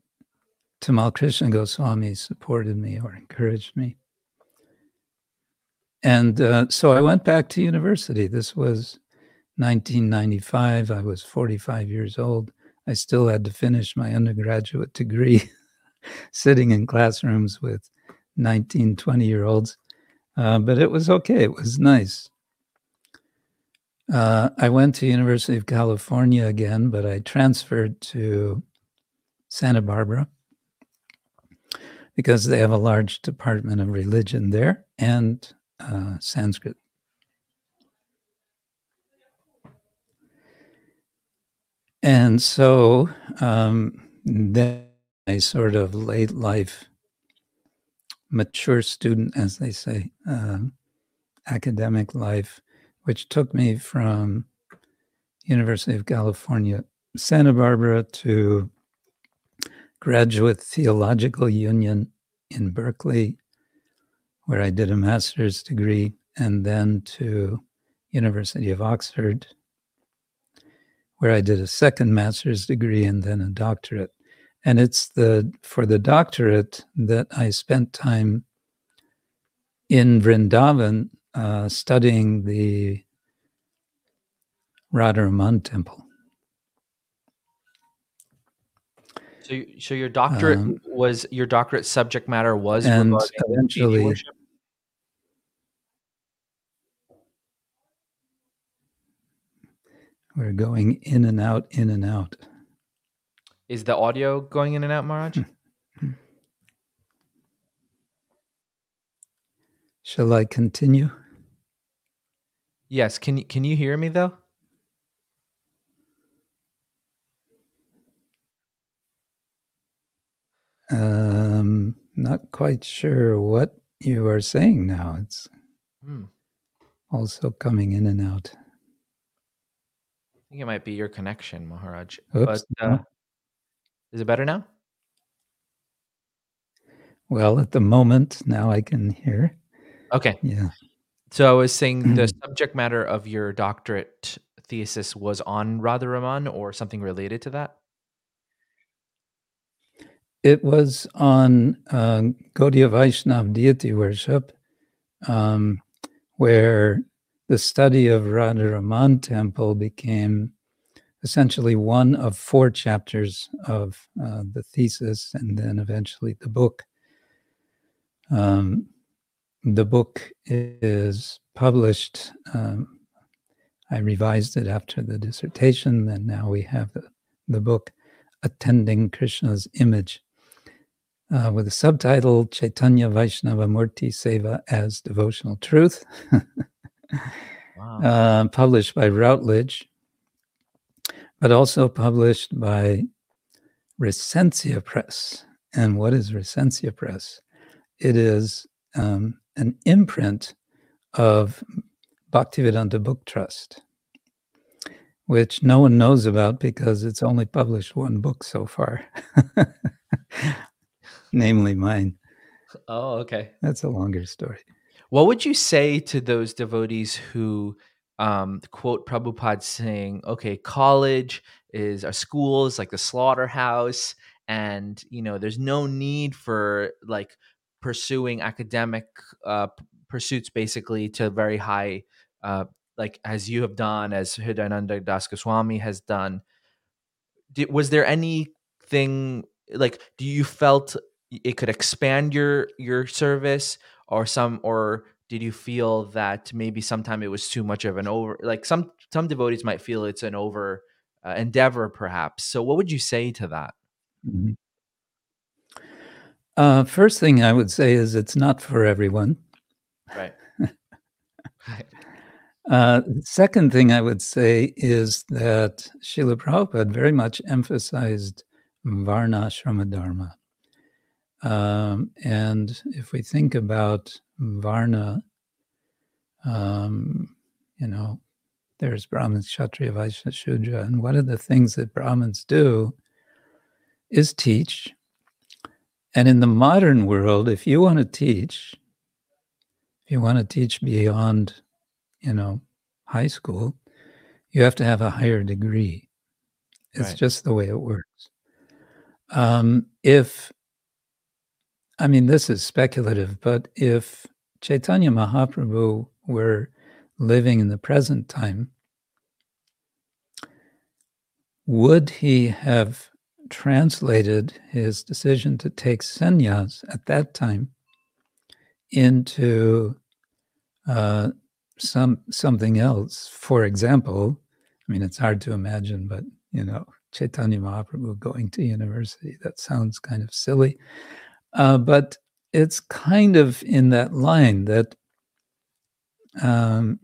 Tamal Krishna Goswami supported me or encouraged me. And uh, so I went back to university. This was 1995. I was 45 years old. I still had to finish my undergraduate degree sitting in classrooms with 19, 20 year olds. Uh, but it was okay. It was nice. Uh, I went to University of California again, but I transferred to Santa Barbara because they have a large department of religion there and uh, Sanskrit. And so um, then a sort of late life, mature student, as they say, um, academic life, which took me from University of California, Santa Barbara to Graduate Theological Union in Berkeley, where I did a master's degree, and then to University of Oxford, where I did a second master's degree and then a doctorate. And it's the for the doctorate that I spent time in Vrindavan uh, studying the Radharaman temple. So, you- so your doctorate Um, was your doctorate subject matter was and eventually-? We're going in and out, in and out. Is the audio going in and out, Maharaj? Shall I continue? yes. Can you can you hear me though? Um, not quite sure what you are saying now. It's Hmm. also coming in and out. I think it might be your connection, Maharaj. Oops, But uh, no. is it better now? Well, at the moment, now I can hear. Okay. Yeah. So I was saying the subject matter of your doctorate thesis was on Radharaman or something related to that. It was on uh, Gaudiya Vaishnav deity worship, um, where the study of Radharaman temple became essentially one of four chapters of uh, the thesis and then eventually the book. Um, the book is published. Um, I revised it after the dissertation, and now we have the, the book Attending Krishna's Image uh, with the subtitle Chaitanya Vaishnava Murti Seva as Devotional Truth, Wow. uh, published by Routledge, but also published by Recensia Press. And what is Recensia Press? It is um, an imprint of Bhaktivedanta Book Trust, which no one knows about because it's only published one book so far, namely mine. oh, okay. That's a longer story. What would you say to those devotees who um, quote Prabhupada saying, okay, college is a school is like the slaughterhouse, and you know, there's no need for like pursuing academic uh, pursuits basically to very high, uh, like as you have done, as Hridayananda Das Goswami has done. did, was there anything like do you felt it could expand your your service or some or did you feel that maybe sometime it was too much of an over like some some devotees might feel it's an over uh, endeavor perhaps so what would you say to that Mhm. Uh, first thing I would say is it's not for everyone. right right Uh, second thing I would say is that Srila Prabhupada very much emphasized Varna Dharma. Um, and if we think about Varna, um, you know, there's Brahmins, Kshatriya, Vaishya, Shudra, and one of the things that Brahmins do is teach. And in the modern world, if you want to teach, if you want to teach beyond you know, high school, you have to have a higher degree. It's Right. just the way it works. Um, if, I mean, this is speculative, but if Chaitanya Mahaprabhu were living in the present time, would he have translated his decision to take sannyas at that time into uh, some something else. For example, I mean, it's hard to imagine, but you know, Chaitanya Mahaprabhu going to university. That sounds kind of silly, uh, but it's kind of in that line that um,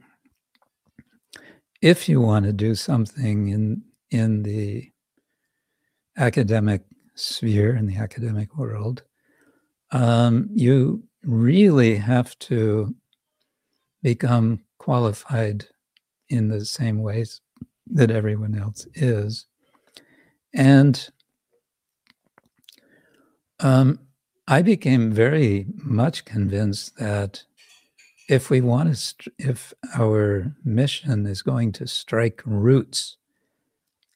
if you want to do something in in the academic sphere in the academic world, um, you really have to become qualified in the same ways that everyone else is. And um, I became very much convinced that if we want to, st- if our mission is going to strike roots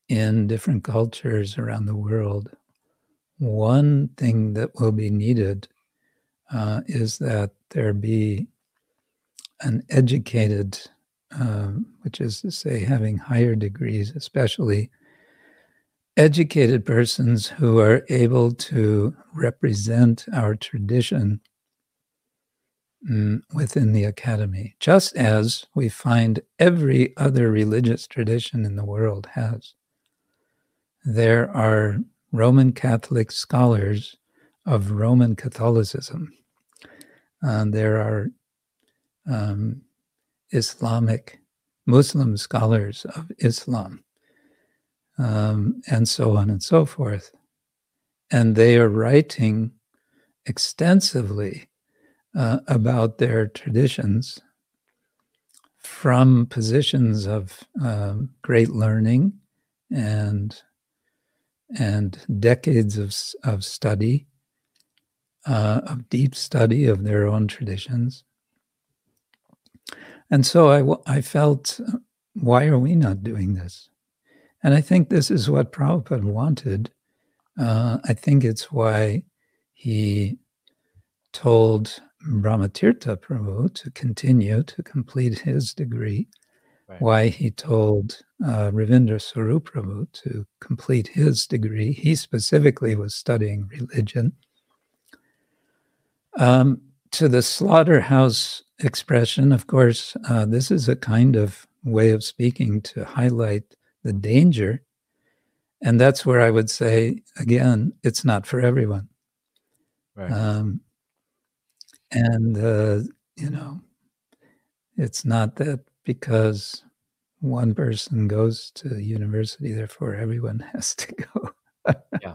in different cultures around the world, one thing that will be needed uh, is that there be an educated, um, which is to say, having higher degrees, especially educated persons who are able to represent our tradition mm, within the academy, just as we find every other religious tradition in the world has. There are Roman Catholic scholars of Roman Catholicism. Uh, there are um, Islamic Muslim scholars of Islam, um, and so on and so forth. And they are writing extensively uh, about their traditions from positions of um, great learning and and decades of, of study, uh, of deep study of their own traditions. And so I, I felt, why are we not doing this? And I think this is what Prabhupada wanted. Uh, I think it's why he told Brahmatirtha Prabhu to continue to complete his degree, Right. why he told uh, Ravindra Sarup Prabhu to complete his degree. He specifically was studying religion. Um, to the slaughterhouse expression, of course, uh, this is a kind of way of speaking to highlight the danger. And that's where I would say, again, it's not for everyone. right Um, and, uh, you know, it's not that because one person goes to university, therefore everyone has to go. Yeah.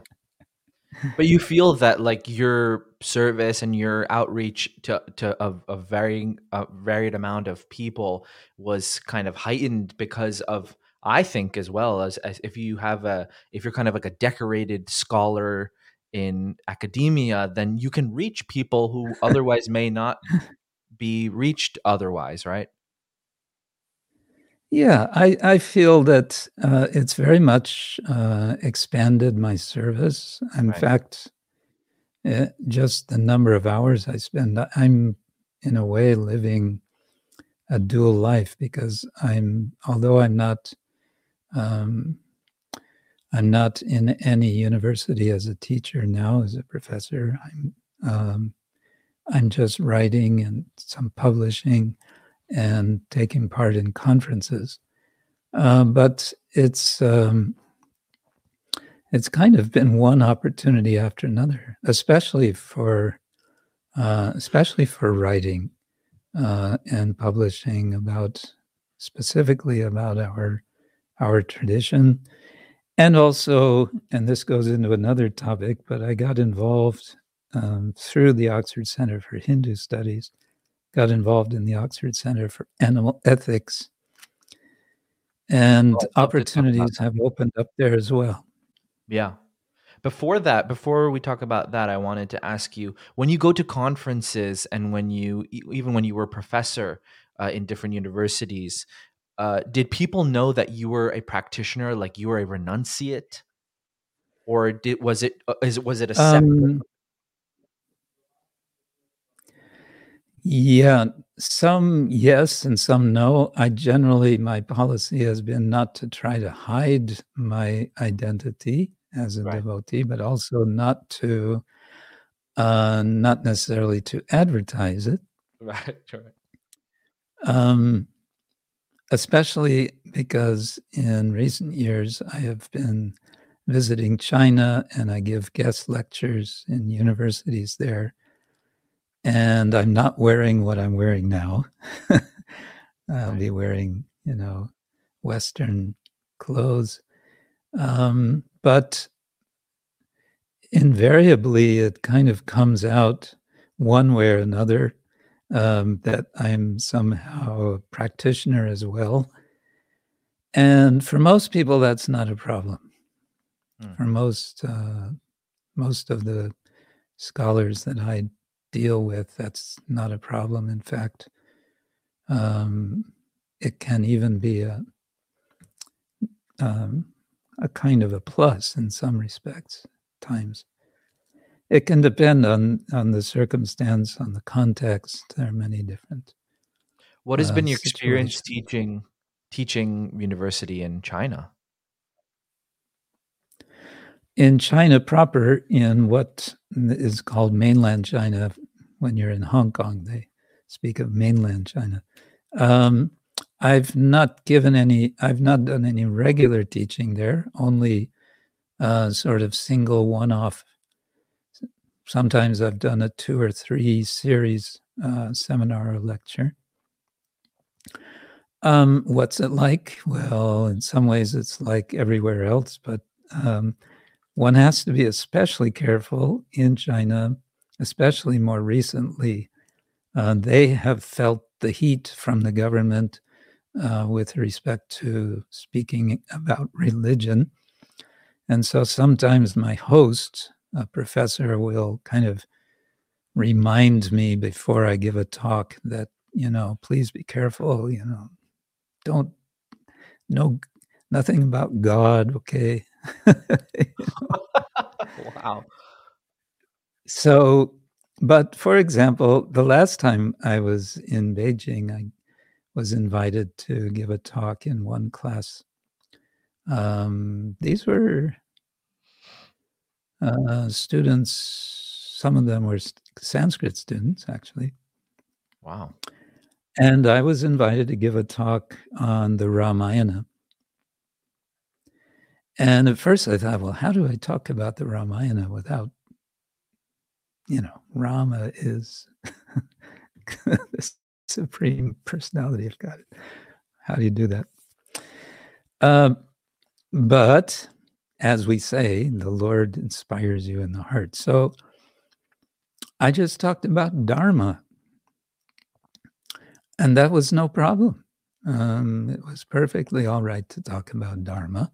But you feel that like your service and your outreach to to a, a varying a varied amount of people was kind of heightened because of I think as well as, as if you have a if you're kind of like a decorated scholar in academia then you can reach people who otherwise may not be reached otherwise right Yeah, I, I feel that uh, it's very much uh, expanded my service. In Right. fact, uh, just the number of hours I spend, I'm in a way living a dual life because I'm, although I'm not, um, I'm not in any university as a teacher now, as a professor. I'm um, I'm just writing and some publishing and taking part in conferences. Uh, but it's um, it's kind of been one opportunity after another, especially for uh, especially for writing uh, and publishing about specifically about our our tradition. And also and this goes into another topic but i got involved um, through the oxford center for hindu studies got involved in the oxford center for animal ethics. And Oh, I'd love to talk about opportunities have opened up there as well. Yeah. Before that, before we talk about that, I wanted to ask you when you go to conferences and when you, even when you were a professor uh, in different universities, uh, did people know that you were a practitioner, like you were a renunciate, or did was it uh, is was it a separate? um, yeah some yes and some no i generally my policy has been not to try to hide my identity as a Right. devotee but also not to uh, not necessarily to advertise it Right. Right. um, especially because in recent years I have been visiting China and I give guest lectures in universities there. And I'm not wearing what I'm wearing now. I'll be wearing, you know, Western clothes. Um, but invariably, it kind of comes out one way or another um, that I'm somehow a practitioner as well. And for most people, that's not a problem. Hmm. For most uh, most of the scholars that I deal with, that's not a problem. In fact, um, it can even be a um, a kind of a plus in some respects. Times it can depend on on the circumstance, on the context. There are many different What has uh, been your experience teaching teaching university in China? in China proper, in what is called mainland China, when you're in Hong Kong, they speak of mainland China. Um, I've not given any, I've not done any regular teaching there, only uh, sort of single one off. Sometimes I've done a two or three series uh, seminar or lecture. Um, what's it like? Well, in some ways, it's like everywhere else, but um, one has to be especially careful in China, especially more recently. Uh, they have felt the heat from the government uh, with respect to speaking about religion. And so sometimes my host, a professor, will kind of remind me before I give a talk that, you know, please be careful, you know, don't know nothing about God, okay? wow. So, but for example, the last time I was in Beijing, I was invited to give a talk in one class. Um, these were uh, students, some of them were Sanskrit students, actually. Wow. And I was invited to give a talk on the Ramayana. And at first I thought, well, how do I talk about the Ramayana without, you know, Rama is the supreme personality of God. How do you do that? Um, but as we say, the Lord inspires you in the heart. So I just talked about Dharma, and that was no problem. Um, it was perfectly all right to talk about Dharma.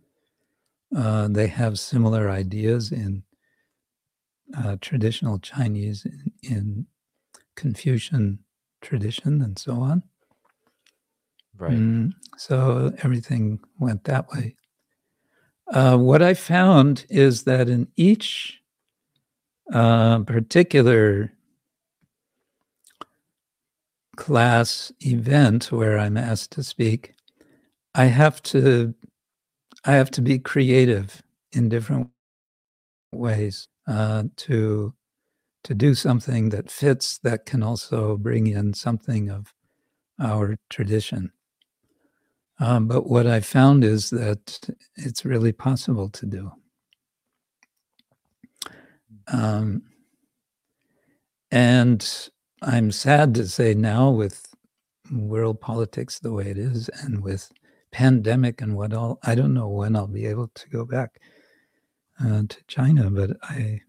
Uh, they have similar ideas in uh, traditional Chinese, in, in Confucian tradition, and so on. Right. Mm, so everything went that way. Uh, what I found is that in each uh, particular class event where I'm asked to speak, I have to I have to be creative in different ways uh, to to do something that fits that can also bring in something of our tradition. Um, but what I found is that it's really possible to do. Um, and I'm sad to say now, with world politics the way it is, and with pandemic and what all, I don't know when I'll be able to go back uh, to China, but I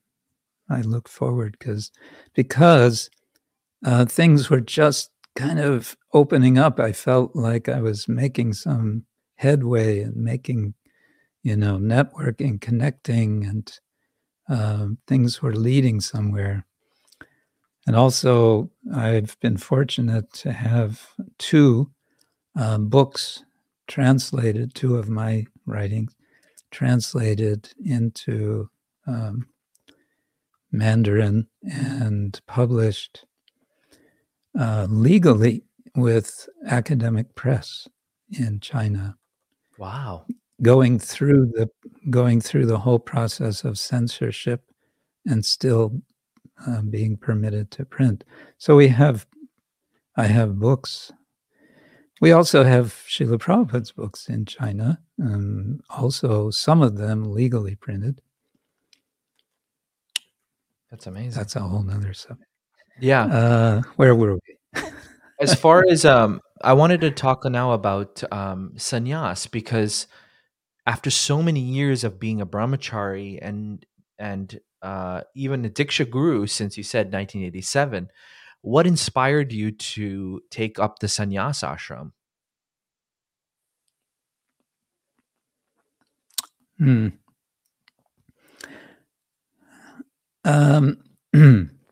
I look forward because because uh, things were just kind of opening up. I felt like I was making some headway and making, you know, networking, connecting, and uh, things were leading somewhere. And also, I've been fortunate to have two uh, books translated, two of my writings translated into um, Mandarin and published uh, legally with academic press in China. Wow. Going through the going through the whole process of censorship and still uh, being permitted to print. So we have, I have books. We also have Srila Prabhupada's books in China, um, also some of them legally printed. That's amazing. That's a whole nother subject. Yeah. Uh, where were we? as far as um i wanted to talk now about um sannyas because after so many years of being a brahmachari and and uh even a diksha guru since you said 1987 what inspired you to take up the sannyas ashram Hmm. Um,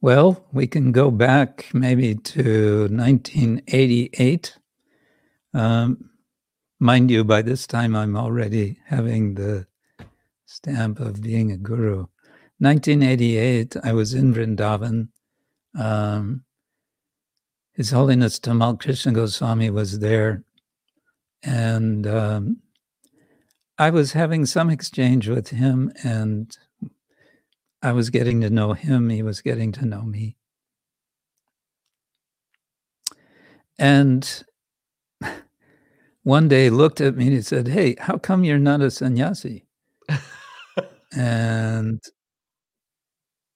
well, we can go back maybe to 1988. Um, mind you, by this time I'm already having the stamp of being a guru. 1988, I was in Vrindavan. Um, His Holiness Tamal Krishna Goswami was there. And um, I was having some exchange with him, and I was getting to know him. He was getting to know me. And one day looked at me and he said, Hey, how come you're not a sannyasi? and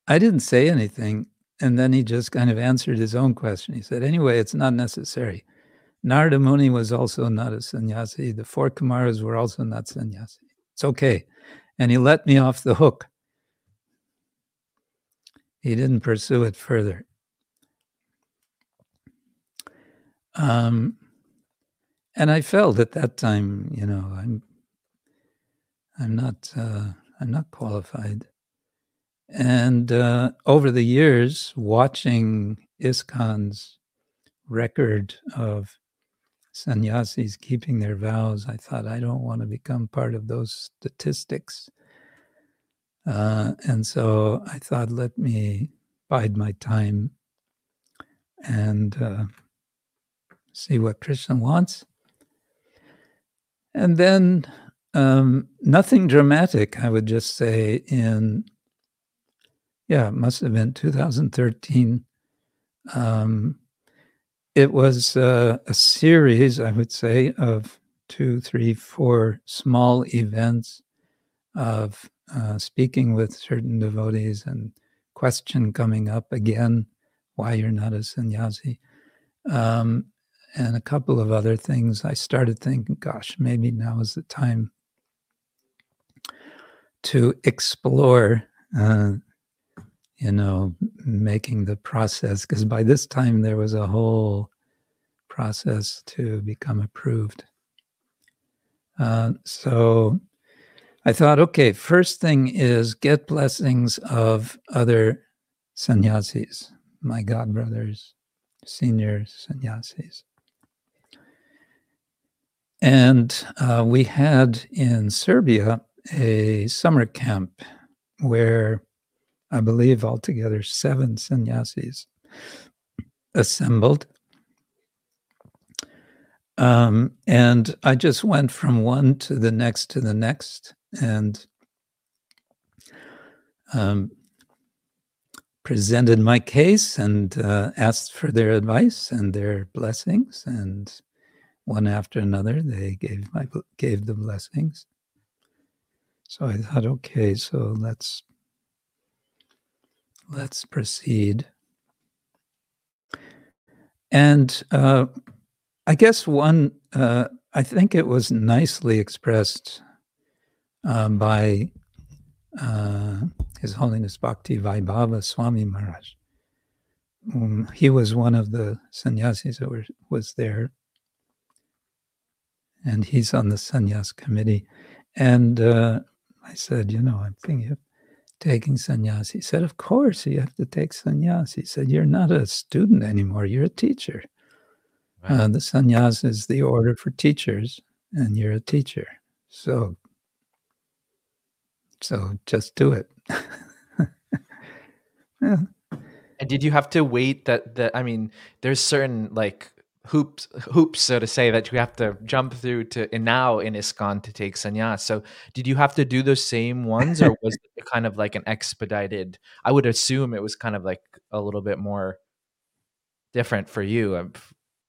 I didn't say anything. And then he just kind of answered his own question. He said, Anyway, it's not necessary. Narada Muni was also not a sannyasi. The four Kumaras were also not sannyasi. It's okay. And he let me off the hook. He didn't pursue it further. Um, and I felt at that time, you know, I'm, I'm not, uh, I'm not qualified. And uh, over the years, watching ISKCON's record of sannyasis keeping their vows, I thought, I don't want to become part of those statistics. Uh, and so I thought, let me bide my time and uh, see what Krishna wants. And then um, nothing dramatic, I would just say, in, yeah, it must have been 2013. Um, it was uh, a series, I would say, of two, three, four small events of uh, speaking with certain devotees and question coming up again why you're not a sannyasi. Um, and a couple of other things i started thinking gosh maybe now is the time to explore uh, you know making the process because by this time there was a whole process to become approved. Uh, so I thought, okay, first thing is get blessings of other sannyasis, my godbrothers, senior sannyasis. And uh, we had in Serbia a summer camp where I believe altogether seven sannyasis assembled. Um, and I just went from one to the next to the next and um, presented my case and uh, asked for their advice and their blessings. And one after another, they gave my gave the blessings. So I thought, okay, so let's let's proceed. And uh, I guess one, uh, I think it was nicely expressed um, by uh, His Holiness Bhakti Vaibhava Swami Maharaj. Um, he was one of the sannyasis that were, was there, and he's on the sannyas committee. And uh, I said, you know, I'm thinking of taking sannyas. He said, of course you have to take sannyas. He said, you're not a student anymore, you're a teacher. Uh, the sannyas is the order for teachers, and you're a teacher. So, so just do it. yeah. And did you have to wait that that I mean, there's certain like hoops hoops so to say that you have to jump through to and now in ISKCON to take sannyas. So did you have to do those same ones or was it kind of like an expedited I would assume it was kind of like a little bit more different for you um,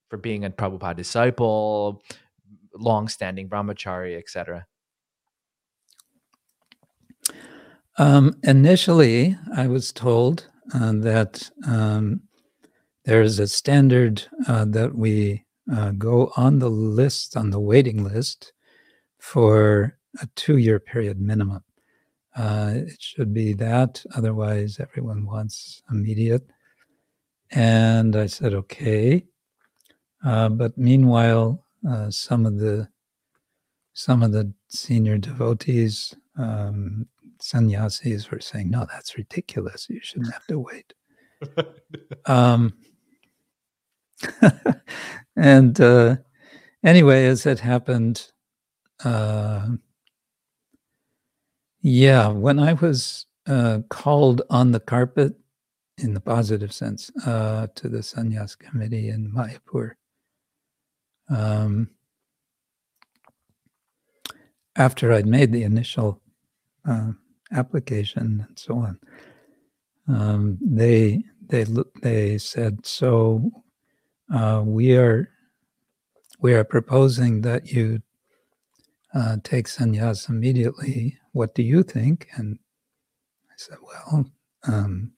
for being a Prabhupada disciple, long-standing brahmachari, etc. Um, initially, I was told uh, that um, there's a standard uh, that we uh, go on the list, on the waiting list, for a two year period minimum. Uh, it should be that, otherwise, everyone wants immediate. And I said, okay. Uh, but meanwhile, uh, some of the some of the senior devotees, um, sannyasis, were saying, "No, that's ridiculous. You shouldn't have to wait." um, and uh, anyway, as it happened, uh, yeah, when I was uh, called on the carpet, in the positive sense, uh, to the sannyas committee in Mayapur, um, after I'd made the initial uh, application and so on, um, they they they said, "So uh, we are we are proposing that you uh, take sannyas immediately. What do you think?" And I said, "Well." Um,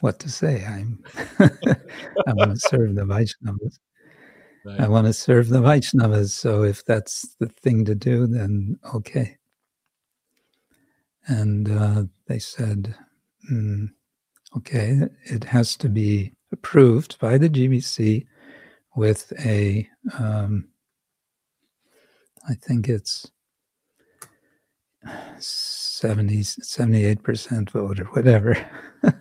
what to say. I'm I want to serve the Vaishnavas. Right. I want to serve the Vaishnavas. So if that's the thing to do, then okay. And uh, they said, mm, okay, it has to be approved by the GBC with a, um, I think it's 70, 78% vote or whatever.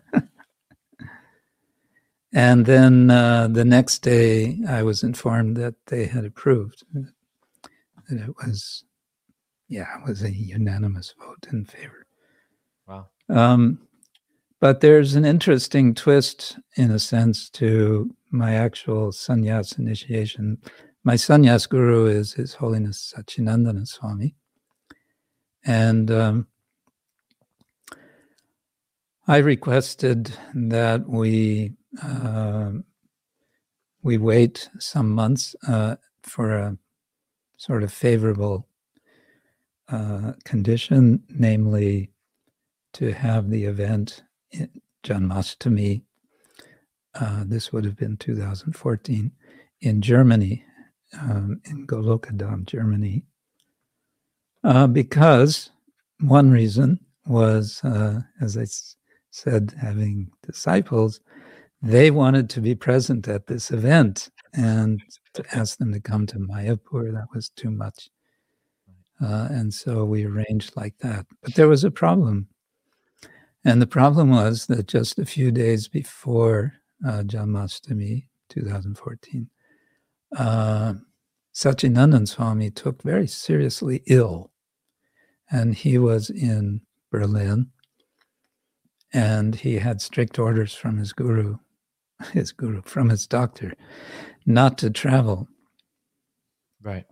And then uh, the next day, I was informed that they had approved that it was, yeah, it was a unanimous vote in favor. Um, but there's an interesting twist, in a sense, to my actual sannyas initiation. My sannyas guru is His Holiness Sacinandana Swami. And um, I requested that we uh, we wait some months uh, for a sort of favorable uh, condition, namely to have the event in Janmashtami. Uh, this would have been 2014 in Germany, um, in Goloka Dham, Germany, uh, because one reason was, uh, as I said, having disciples they wanted to be present at this event and to ask them to come to Mayapur, that was too much. Uh, and so we arranged like that. But there was a problem. And the problem was that just a few days before uh, Janmashtami 2014, uh, Sacinandana Swami took very seriously ill. And he was in Berlin. And he had strict orders from his guru his guru, from his doctor, not to travel. Right.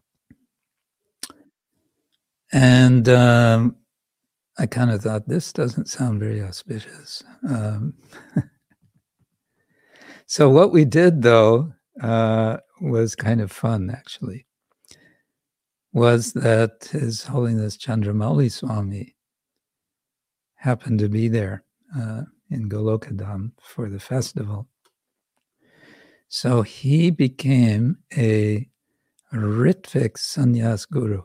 And um, I kind of thought this doesn't sound very auspicious. Um, so what we did though uh, was kind of fun actually. Was that His Holiness Chandramauli Swami happened to be there uh, in Goloka Dham for the festival. So he became a Ritvik sannyas guru.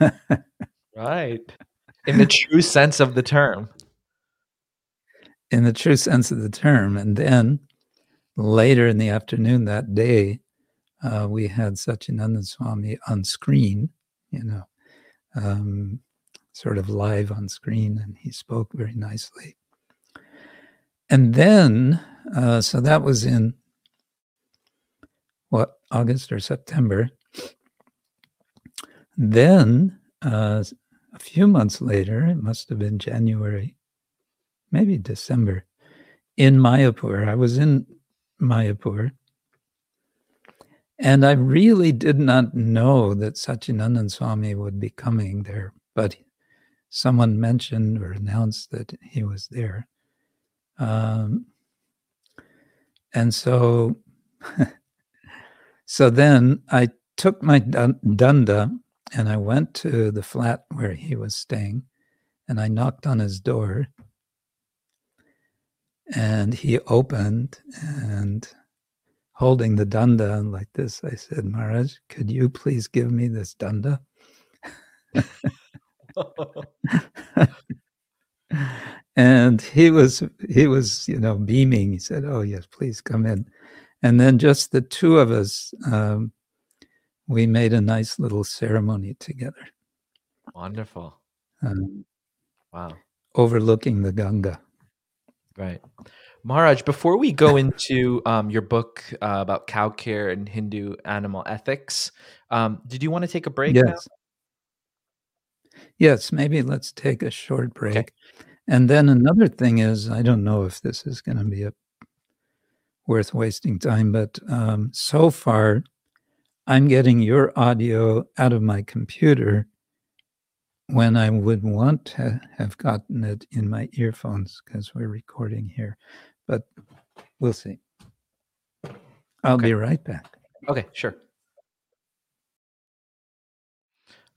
Right. In the true sense of the term. in the true sense of the term. And then later in the afternoon that day, uh, we had Sacinandana Swami on screen, you know, um, sort of live on screen, and he spoke very nicely. And then, uh, so that was in what, August or September. Then, uh, a few months later, it must have been January, maybe December, in Mayapur. I was in Mayapur. And I really did not know that Sacinandana Swami would be coming there, but someone mentioned or announced that he was there. Um, and so, so then I took my danda and I went to the flat where he was staying and I knocked on his door and he opened and holding the danda like this, I said, Maharaj, could you please give me this danda? and he was he was you know beaming he said oh yes please come in and then just the two of us um, we made a nice little ceremony together Wonderful. um, Wow. overlooking the ganga Right. Maharaj, before we go into um, your book uh, about cow care and Hindu animal ethics, um, did you want to take a break now? yes yes maybe let's take a short break Okay. and then another thing is i don't know if this is going to be a worth wasting time but um, so far i'm getting your audio out of my computer when i would want to have gotten it in my earphones because we're recording here but we'll see i'll Okay. be right back Okay, sure.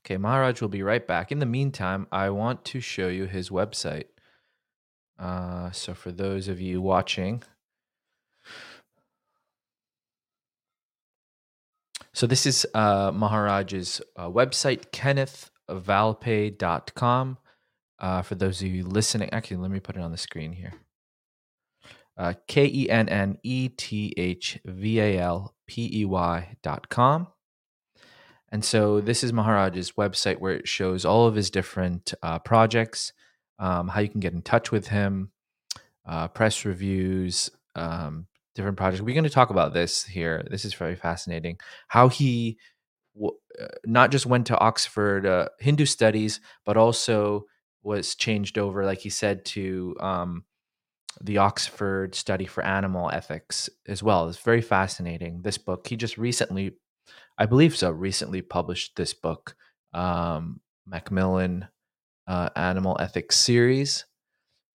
Okay, Maharaj will be right back. In the meantime, I want to show you his website. Uh, so, for those of you watching, so this is uh, Maharaj's uh, website, kennethvalpey.com. Uh, for those of you listening, actually, let me put it on the screen here. Uh, K E N N E T H V A L P E Y dot com. And so this is Maharaj's website where it shows all of his different uh, projects, um, how you can get in touch with him, uh, press reviews, um, different projects. We're going to talk about this here. This is very fascinating. How he w- uh, not just went to Oxford uh, Hindu studies, but also was changed over, like he said, to um, the Oxford Study for Animal Ethics as well. It's very fascinating. This book, he just recently, I believe so, recently published this book, um, Macmillan uh, Animal Ethics Series.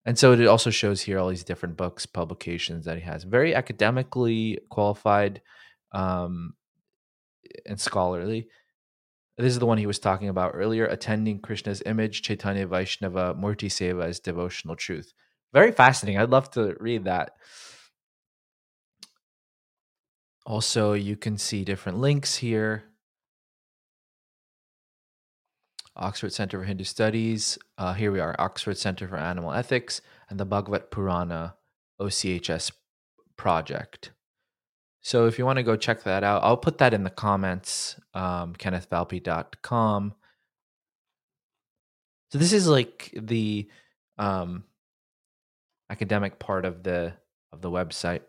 And so it also shows here all these different books, publications that he has. Very academically qualified um, and scholarly. This is the one he was talking about earlier attending Krishna's image, Chaitanya Vaishnava Murti Seva devotional truth. Very fascinating. I'd love to read that. Also, you can see different links here. Oxford Center for Hindu Studies. Uh, here we are, Oxford Center for Animal Ethics and the Bhagavat Purana OCHS project. So if you want to go check that out, I'll put that in the comments, um, kennethvalpey.com. So this is like the um, academic part of the of the website.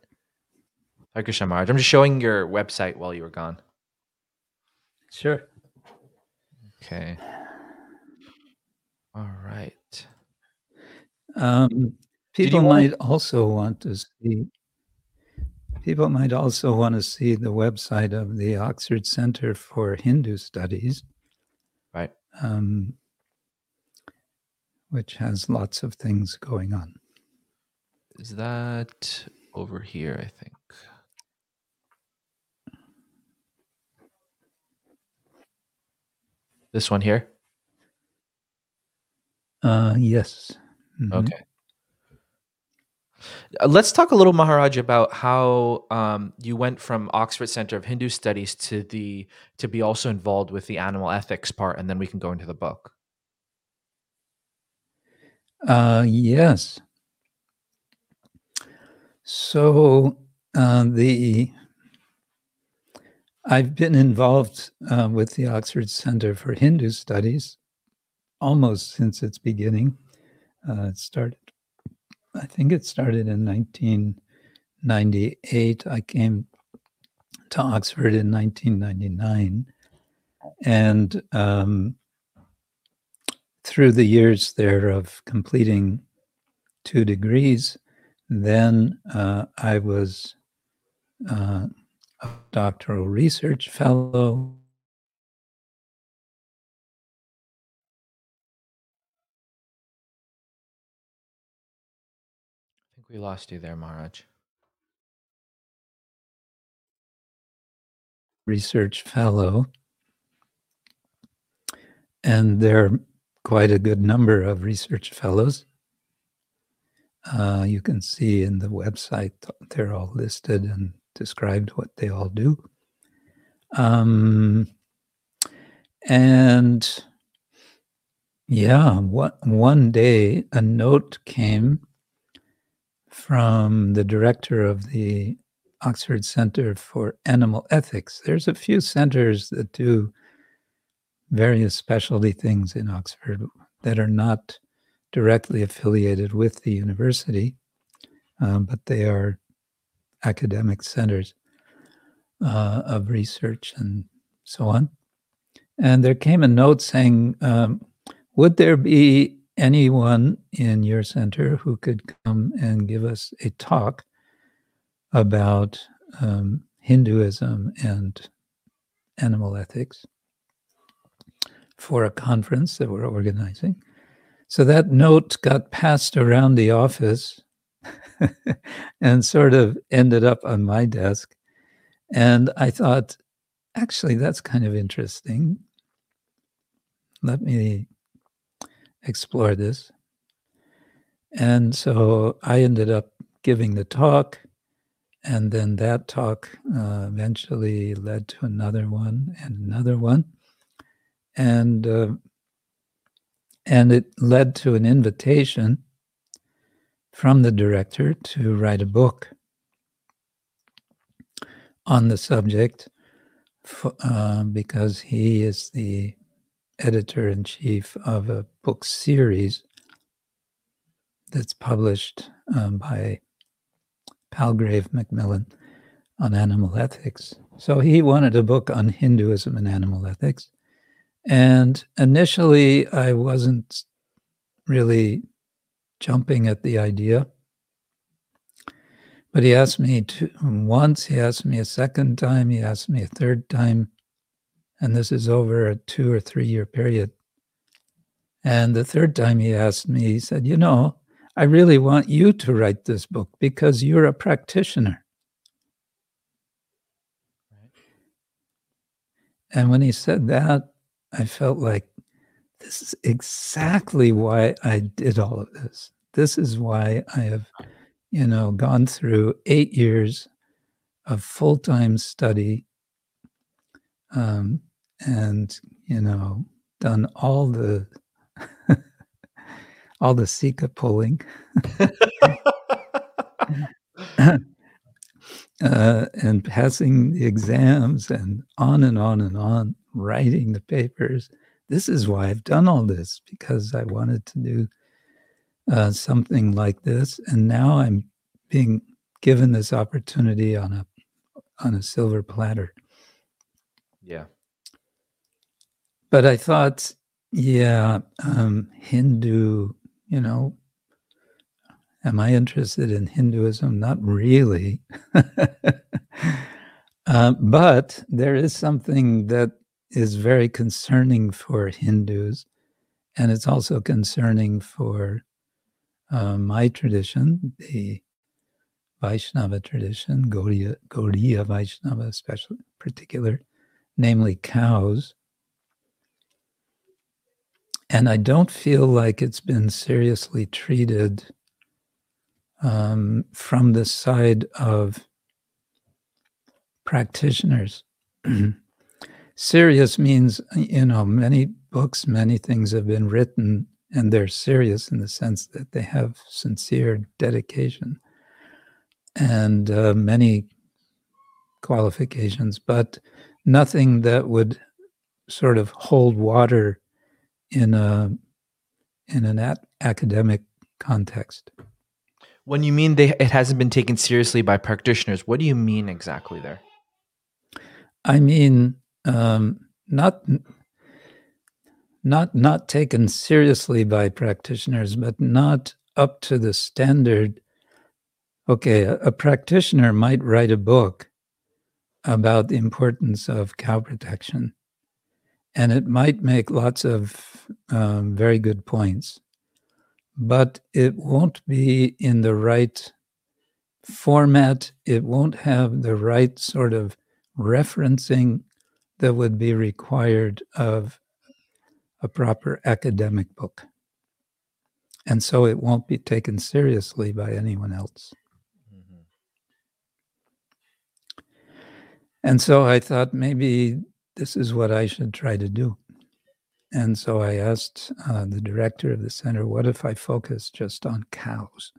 Hare Krishna Maharaj. I'm just showing your website while you were gone. sure Okay. All right. Um, people might also want to see. people might also want to see the website of the Oxford Center for Hindu Studies, Right. um, which has lots of things going on. Is that over here? I think. This one here. Uh, yes. Mhm. Okay. Uh, Let's talk a little, Maharaj, about how um, you went from Oxford Center of Hindu Studies to the to be also involved with the animal ethics part, and then we can go into the book. Uh, yes. So uh, the I've been involved uh, with the Oxford Center for Hindu Studies almost since its beginning. Uh, it started, I think it started in 1998. I came to Oxford in 1999, and um, through the years there of completing two degrees, then uh, I was uh, a doctoral research fellow. We lost you there, Maharaj. research fellow. And there are quite a good number of research fellows. Uh, you can see in the website, they're all listed and described what they all do. Um, and yeah, what, one day a note came from the director of the Oxford Center for Animal Ethics. There's a few centers that do various specialty things in Oxford that are not directly affiliated with the university, um, but they are academic centers uh, of research and so on. And there came a note saying, um, Would there be anyone in your center who could come and give us a talk about um, Hinduism and animal ethics for a conference that we're organizing. So that note got passed around the office and sort of ended up on my desk. And I thought, actually, that's kind of interesting. Let me explore this. And so I ended up giving the talk. And then that talk uh, eventually led to another one and another one. And uh, and it led to an invitation from the director to write a book on the subject uh, because he is the editor in chief of a book series that's published um, by Palgrave Macmillan on animal ethics. So he wanted a book on Hinduism and animal ethics. And initially, I wasn't really jumping at the idea. But he asked me to, once, he asked me a second time, he asked me a third time. And this is over a two or three year period. And the third time he asked me, he said, You know, I really want you to write this book because you're a practitioner. And when he said that, I felt like this is exactly why I did all of this. This is why I have, you know, gone through eight years of full time study um, and, you know, done all the. all the Sika pulling, uh, and passing the exams and on and on and on, writing the papers. This is why I've done all this because I wanted to do uh, something like this, and now I'm being given this opportunity on a on a silver platter. Yeah. But I thought, yeah, um, Hindu, you know, Am I interested in Hinduism? Not really. uh, but there is something that is very concerning for Hindus, and it's also concerning for uh, my tradition, the Vaishnava tradition, Gaudiya, Gaudiya Vaishnava, especially particular, namely cows. And I don't feel like it's been seriously treated um, from the side of practitioners. serious means, you know, many books, many things have been written, and they're serious in the sense that they have sincere dedication and uh, many qualifications, but nothing that would sort of hold water in a in an academic context. When you mean they, it hasn't been taken seriously by practitioners, what do you mean exactly there? I mean, um, not not not taken seriously by practitioners, but not up to the standard. Okay, a, a practitioner might write a book about the importance of cow protection, and it might make lots of um, very good points but it won't be in the right format. It won't have the right sort of referencing that would be required of a proper academic book. And so it won't be taken seriously by anyone else. Mm-hmm. And so I thought maybe this is what I should try to do. And so I asked uh, the director of the center, what if I focus just on cows?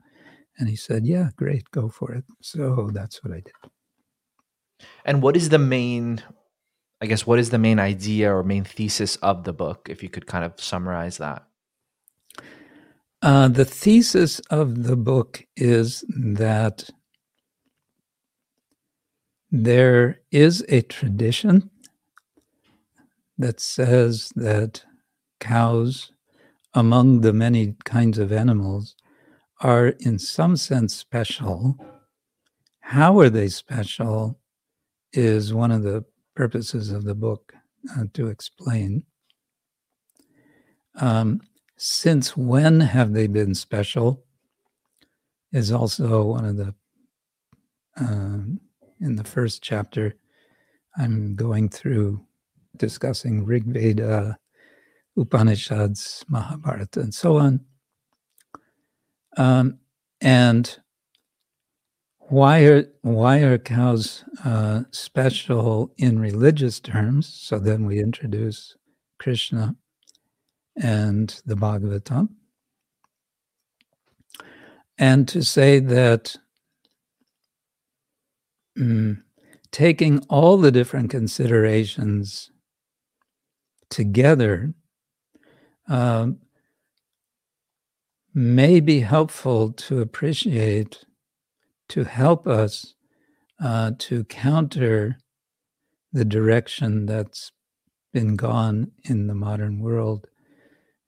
And he said, yeah, great, go for it. So that's what I did. And what is the main, I guess, what is the main idea or main thesis of the book, if you could kind of summarize that? Uh, the thesis of the book is that there is a tradition that says that cows, among the many kinds of animals, are in some sense special. How are they special is one of the purposes of the book uh, to explain. Um, since when have they been special? Is also one of the, uh, in the first chapter, I'm going through discussing Rig Veda, Upanishads, Mahabharata, and so on. Um, and why are why are cows uh, special in religious terms? So then we introduce Krishna and the Bhagavatam, and to say that mm, taking all the different considerations together um, may be helpful to appreciate, to help us uh, to counter the direction that's been gone in the modern world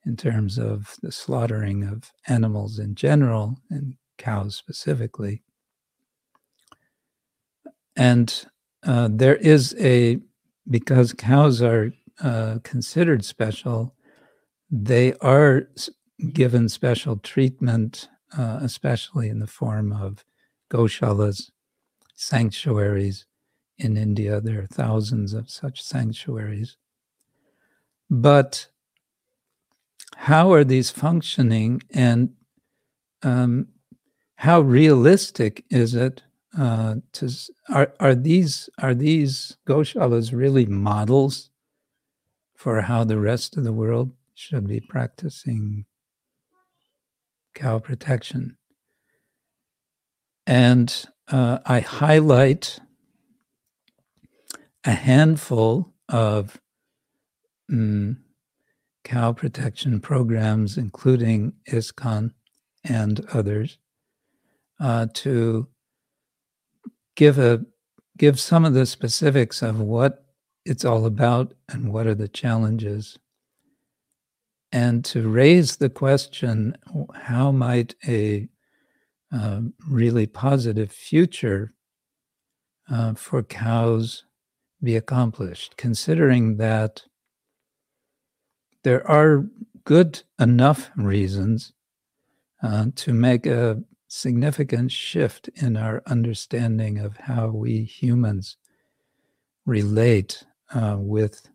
in terms of the slaughtering of animals in general and cows specifically. And uh, there is a, because cows are uh, considered special, they are given special treatment, uh, especially in the form of goshalas, sanctuaries. In India, there are thousands of such sanctuaries. But how are these functioning and um, how realistic is it uh, to are, are these are these goshalas really models for how the rest of the world should be practicing cow protection. And uh, I highlight a handful of mm, cow protection programs, including ISKCON and others, uh, to give a give some of the specifics of what it's all about and what are the challenges. And to raise the question how might a uh, really positive future uh, for cows be accomplished, considering that there are good enough reasons uh, to make a significant shift in our understanding of how we humans relate uh, with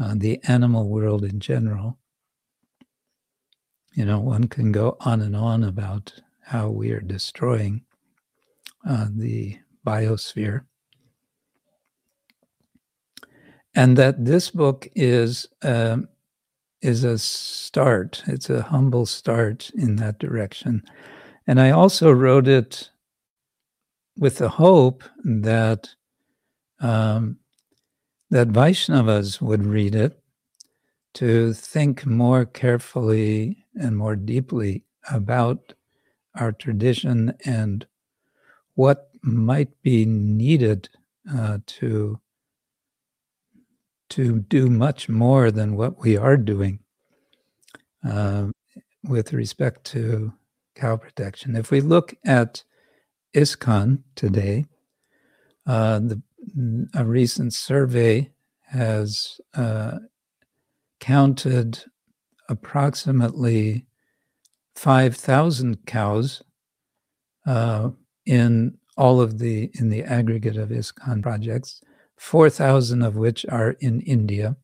uh, the animal world in general. You know, one can go on and on about how we are destroying uh, the biosphere. And that this book is um, is a start. It's a humble start in that direction. And I also wrote it with the hope that um, that Vaishnavas would read it to think more carefully and more deeply about our tradition and what might be needed uh, to to do much more than what we are doing uh, with respect to cow protection. If we look at ISKCON today, uh, the, a recent survey has uh, counted approximately 5,000 cows uh, in all of the in the aggregate of ISKCON projects 4,000 of which are in India,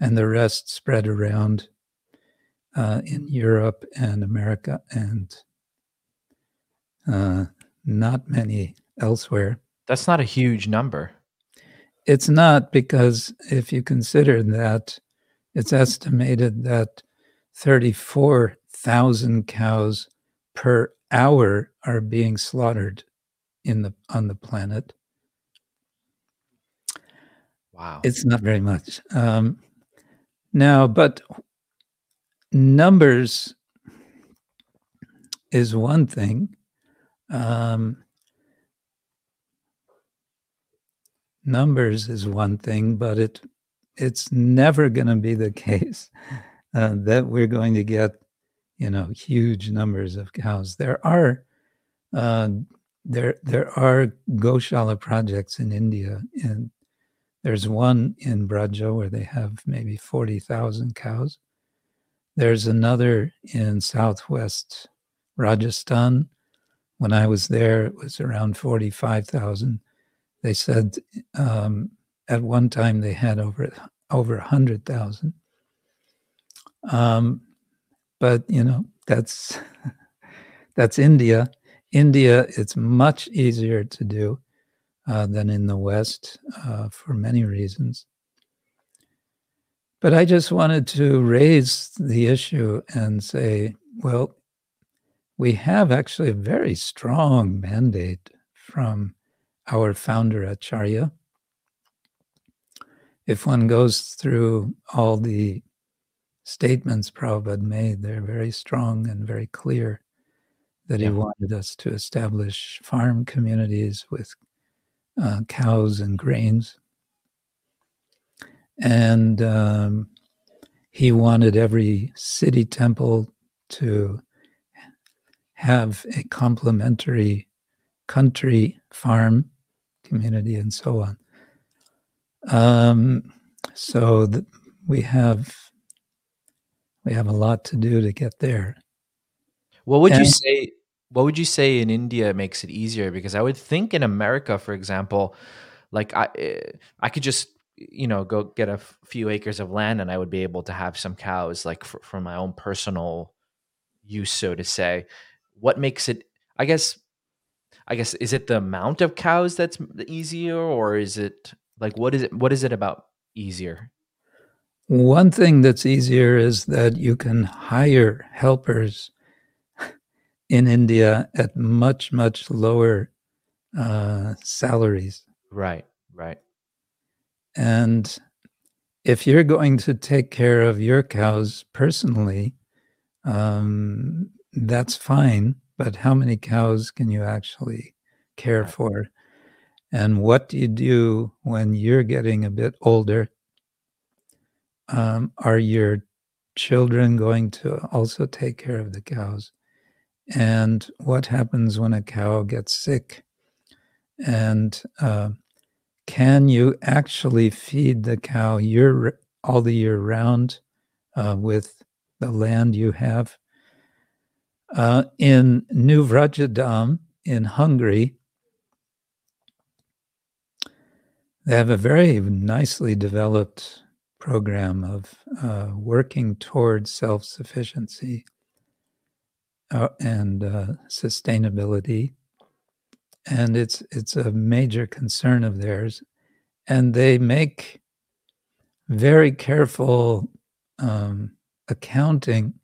and the rest spread around uh, in Europe and America, and uh, not many elsewhere. That's not a huge number. It's not because if you consider that it's estimated that 34,000 cows per hour are being slaughtered in the on the planet Wow. It's not very much. Um, now, but numbers is one thing. Um, numbers is one thing, but it it's never going to be the case uh, that we're going to get, you know, huge numbers of cows. There are uh, there there are Goshala projects in India, and there's one in Braja where they have maybe 40,000 cows. There's another in southwest Rajasthan. When I was there, it was around 45,000. They said um, at one time they had over over a 100,000. Um, but you know that's that's India. India, it's much easier to do uh, than in the West uh, for many reasons. But I just wanted to raise the issue and say, well, we have actually a very strong mandate from our founder, Acharya. If one goes through all the statements Prabhupada made, they're very strong and very clear that yeah. he wanted us to establish farm communities with uh, cows and grains. And um, he wanted every city temple to have a complementary country farm community and so on. Um, so we have we have a lot to do to get there. What would and, you say what would you say in India makes it easier? Because I would think in America, for example, like I, eh, I could just you know go get a few acres of land and I would be able to have some cows, like for, for my own personal use, so to say. What makes it? I guess, I guess is it the amount of cows that's easier, or is it like what is it? What is it about easier? One thing that's easier is that you can hire helpers in India at much, much lower uh, salaries. Right, right. And if you're going to take care of your cows personally, um, that's fine. But how many cows can you actually care for? And what do you do when you're getting a bit older? Um, are your children going to also take care of the cows? and what happens when a cow gets sick. And uh, can you actually feed the cow year all the year round uh, with the land you have? Uh, in New Vraja Dham in Hungary, they have a very nicely developed program of uh, working towards self sufficiency uh, and uh, sustainability. And it's it's a major concern of theirs, and they make very careful um, accounting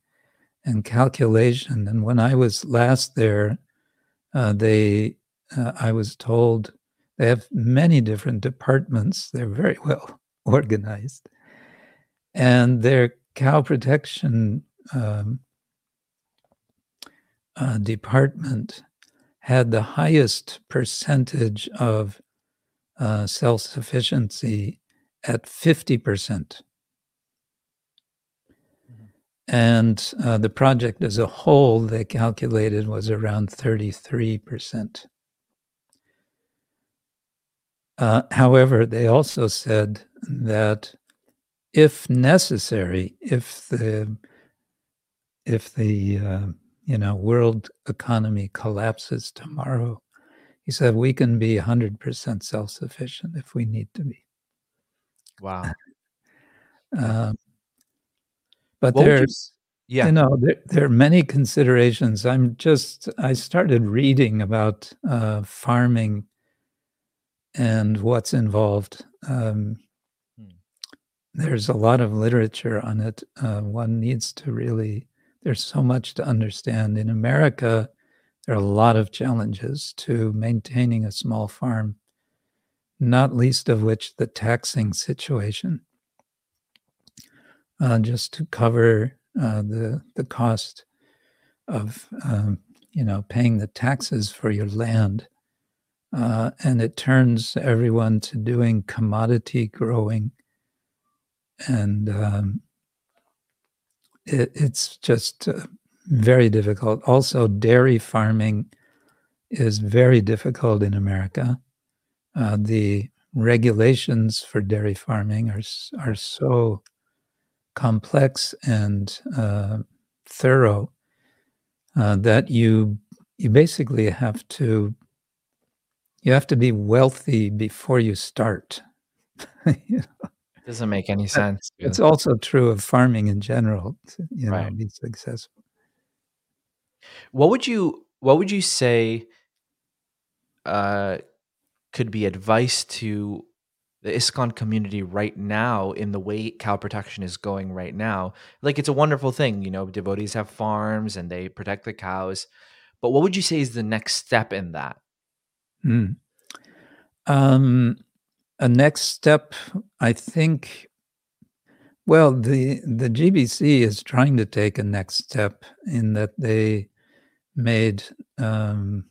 and calculation. And when I was last there, uh, they uh, I was told they have many different departments. They're very well organized, and their cow protection um, uh, department had the highest percentage of uh, self sufficiency at 50%. And uh, the project as a whole, they calculated, was around 33%. Uh, however, they also said that if necessary, if the if the uh, you know world economy collapses tomorrow, he said we can be 100% self-sufficient if we need to be. Wow. Um, but What would you there's yeah. you know there, there are many considerations. I'm just i started reading about uh, farming and what's involved. Um, Hmm. there's a lot of literature on it. Uh, one needs to really there's so much to understand. In america there are a lot of challenges to maintaining a small farm not least of which the taxing situation uh, just to cover uh, the the cost of um, you know paying the taxes for your land, uh, and it turns everyone to doing commodity growing, and um, it, it's just uh, very difficult. Also, dairy farming is very difficult in America. Uh, the regulations for dairy farming are are so complex and uh, thorough uh, that you you basically have to you have to be wealthy before you start. You know, Doesn't make any sense. to- it's also true of farming in general. To, you know, Right. be successful. What would you what would you say uh could be advice to the ISKCON community right now in the way cow protection is going right now? Like it's a wonderful thing, you know, devotees have farms and they protect the cows. But what would you say is the next step in that? Mm. Um, a next step, I think. Well, the the GBC is trying to take a next step in that they made. Um,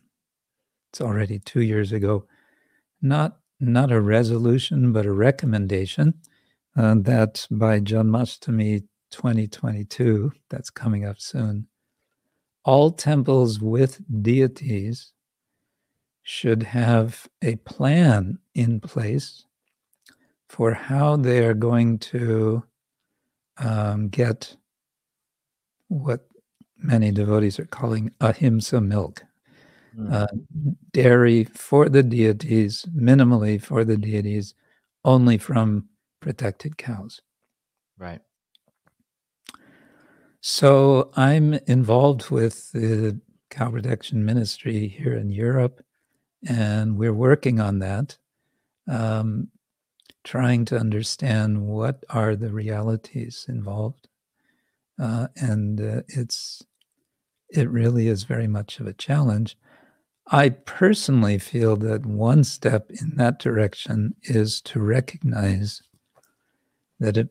it's already two years ago. Not not a resolution, but a recommendation uh, that by Janmashtami 2022, that's coming up soon, all temples with deities should have a plan in place for how they are going to um, get what many devotees are calling ahimsa milk, Mm. uh, dairy for the deities, minimally for the deities, only from protected cows. Right. So I'm involved with the cow protection ministry here in Europe, and we're working on that, um, trying to understand what are the realities involved, uh, and uh, it's it really is very much of a challenge. I personally feel that one step in that direction is to recognize that it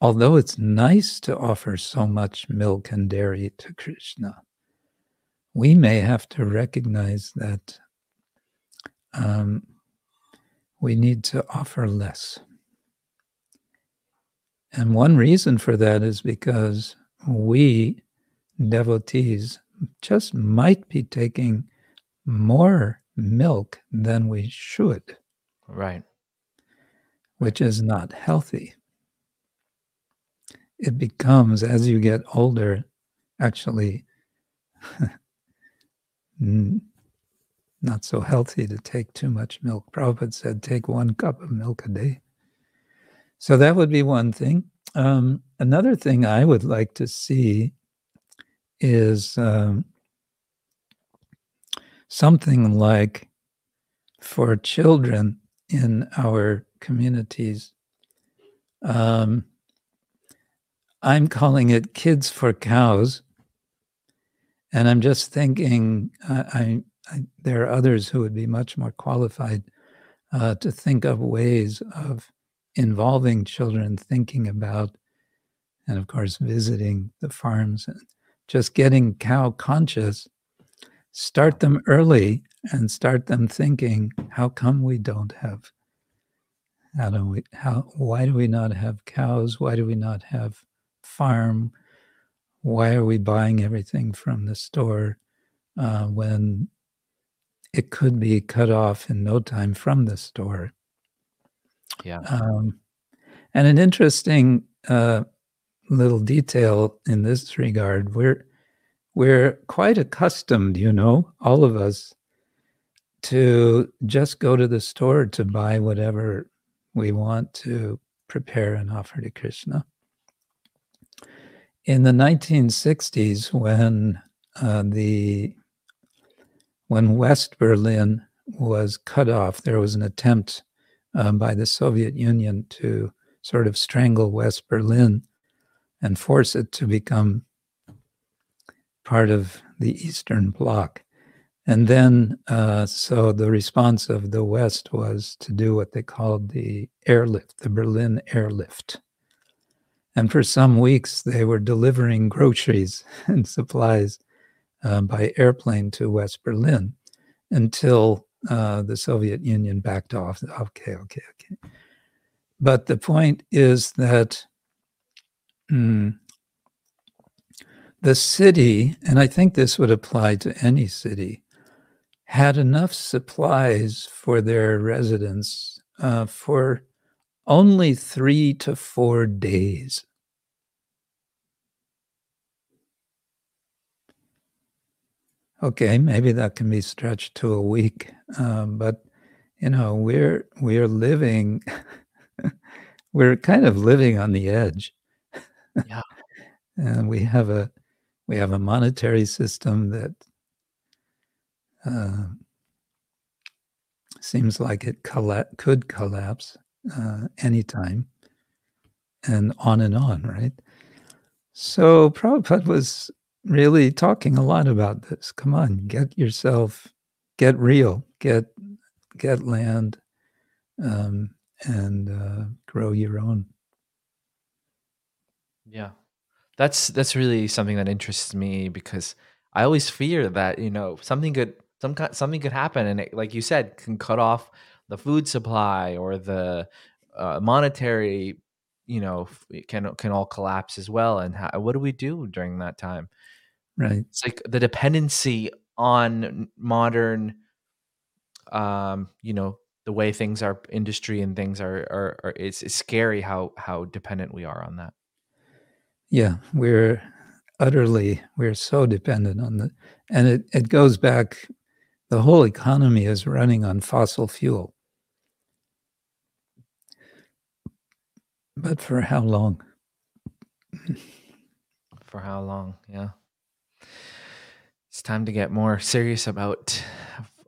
although it's nice to offer so much milk and dairy to Krishna, we may have to recognize that um, we need to offer less. And one reason for that is because we, devotees, just might be taking more milk than we should, Right. which is not healthy. It becomes, as you get older, actually not so healthy to take too much milk. Prabhupada said, take one cup of milk a day. So that would be one thing. Um, another thing I would like to see is um, something like for children in our communities. Um, I'm calling it Kids for Cows. And I'm just thinking, I, I, there are others who would be much more qualified uh, to think of ways of involving children, thinking about, and of course, visiting the farms and just getting cow conscious. Start them early and start them thinking, how come we don't have? How do we? How? Why do we not have cows? Why do we not have farm? Why are we buying everything from the store uh, when it could be cut off in no time from the store? Yeah. Um, and an interesting uh, little detail in this regard, we're we're quite accustomed, you know, all of us, to just go to the store to buy whatever we want to prepare and offer to Krishna. In the 1960s, when uh, the when West Berlin was cut off, there was an attempt um, by the Soviet Union to sort of strangle West Berlin and force it to become part of the Eastern Bloc. And then, uh, so the response of the West was to do what they called the airlift, the Berlin airlift. And for some weeks, they were delivering groceries and supplies uh, by airplane to West Berlin until uh, the Soviet Union backed off. Okay, okay, okay. But the point is that mm, the city, and I think this would apply to any city, had enough supplies for their residents uh, for only three to four days. Okay, maybe that can be stretched to a week, um, but you know we're we're living, we're kind of living on the edge. Yeah. and we have a we have a monetary system that uh, seems like it colla- could collapse uh, anytime, and on and on, right? So Prabhupada was really talking a lot about this. Come on, get yourself, get real, get get land, um, and uh, grow your own. Yeah. That's that's really something that interests me because I always fear that, you know, something could some kind something could happen and it, like you said can cut off the food supply or the uh, monetary, you know, it can can all collapse as well and how, what do we do during that time? Right. It's like the dependency on modern um, you know, the way things are industry and things are are, are it's, it's scary how how dependent we are on that. Yeah, we're utterly we're so dependent on the and it, it goes back the whole economy is running on fossil fuel. But for how long? For how long? Yeah. It's time to get more serious about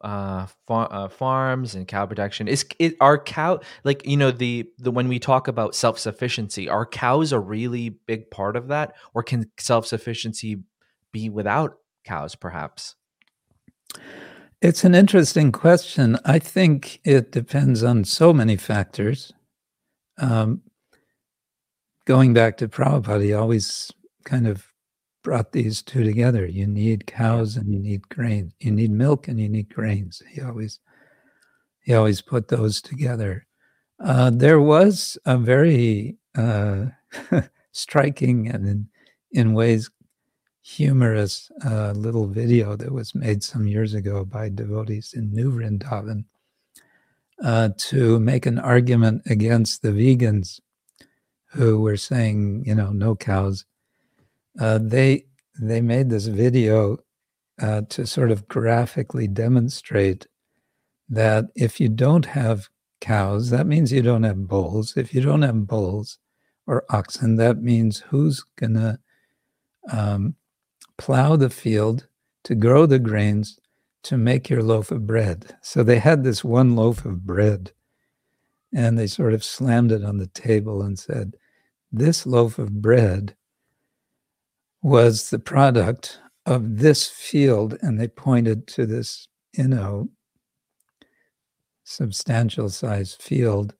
uh, far, uh farms and cow production. Is it are cow like you know the the when we talk about self sufficiency, are cows a really big part of that, or can self sufficiency be without cows? Perhaps. It's an interesting question. I think it depends on so many factors. Um, going back to Prabhupada, he always kind of brought these two together. You need cows and you need grain. You need milk and you need grains. He always he always put those together. Uh, there was a very uh, striking and in, in ways humorous uh, little video that was made some years ago by devotees in New Vrindavan uh, to make an argument against the vegans who were saying, you know, no cows. Uh, they they made this video uh, to sort of graphically demonstrate that if you don't have cows, that means you don't have bulls. If you don't have bulls or oxen, that means who's gonna um, plow the field to grow the grains to make your loaf of bread. So they had this one loaf of bread and they sort of slammed it on the table and said, This loaf of bread was the product of this field. And they pointed to this, you know, substantial sized field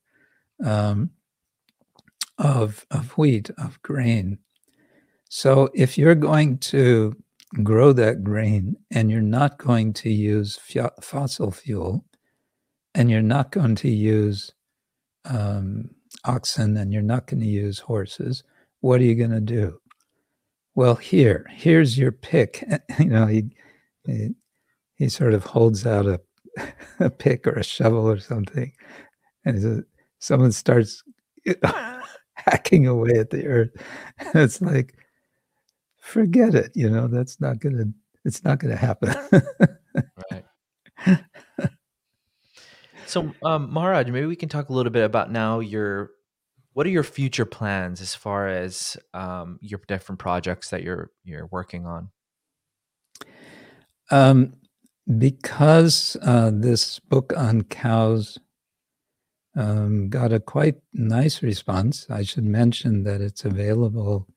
um, of, of wheat, of grain. So if you're going to grow that grain and you're not going to use fossil fuel and you're not going to use um, oxen and you're not going to use horses, what are you going to do? Well, here, here's your pick. you know, he, he, he sort of holds out a, a pick or a shovel or something, and says, someone starts hacking away at the earth. It's like, forget it. You know, that's not gonna. It's not gonna happen. right. So, um, Maharaj, maybe we can talk a little bit about now your what are your future plans as far as um, your different projects that you're you're working on? Um, because uh, this book on cows um, got a quite nice response. I should mention that it's available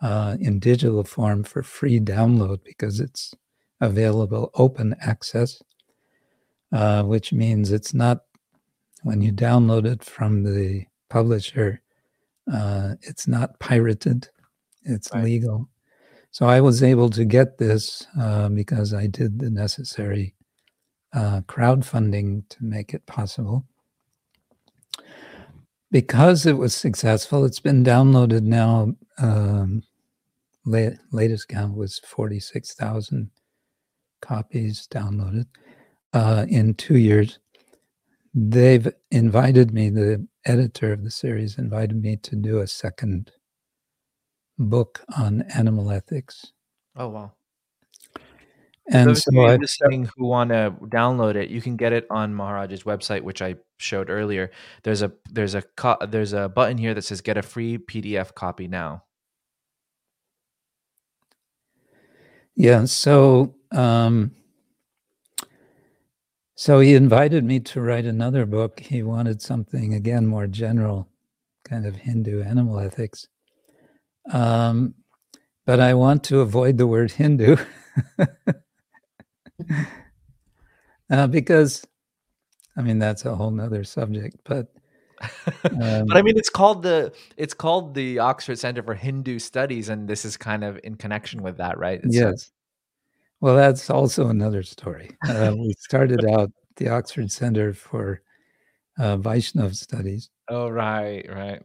uh, in digital form for free download because it's available open access, uh, which means it's not when you download it from the publisher, uh, it's not pirated, it's right. legal. So I was able to get this uh, because I did the necessary uh, crowdfunding to make it possible. Because it was successful, it's been downloaded now um, latest count was 46,000 copies downloaded uh, in two years. They've invited me, the editor of the series invited me to do a second book on animal ethics. Oh, wow. And Those so I, listening who want to download it, you can get it on Maharaj's website, which I showed earlier. There's a there's a co- there's a button here that says "Get a free PDF copy now." Yeah. So, um, so he invited me to write another book. He wanted something again more general, kind of Hindu animal ethics. Um, but I want to avoid the word Hindu uh, because, I mean, that's a whole nother subject. But um, but I mean, it's called the it's called the Oxford Center for Hindu Studies, and this is kind of in connection with that, right? It's yes. Well, that's also another story. Uh, we started out the Oxford Center for uh, Vaishnav Studies. Oh, right, right.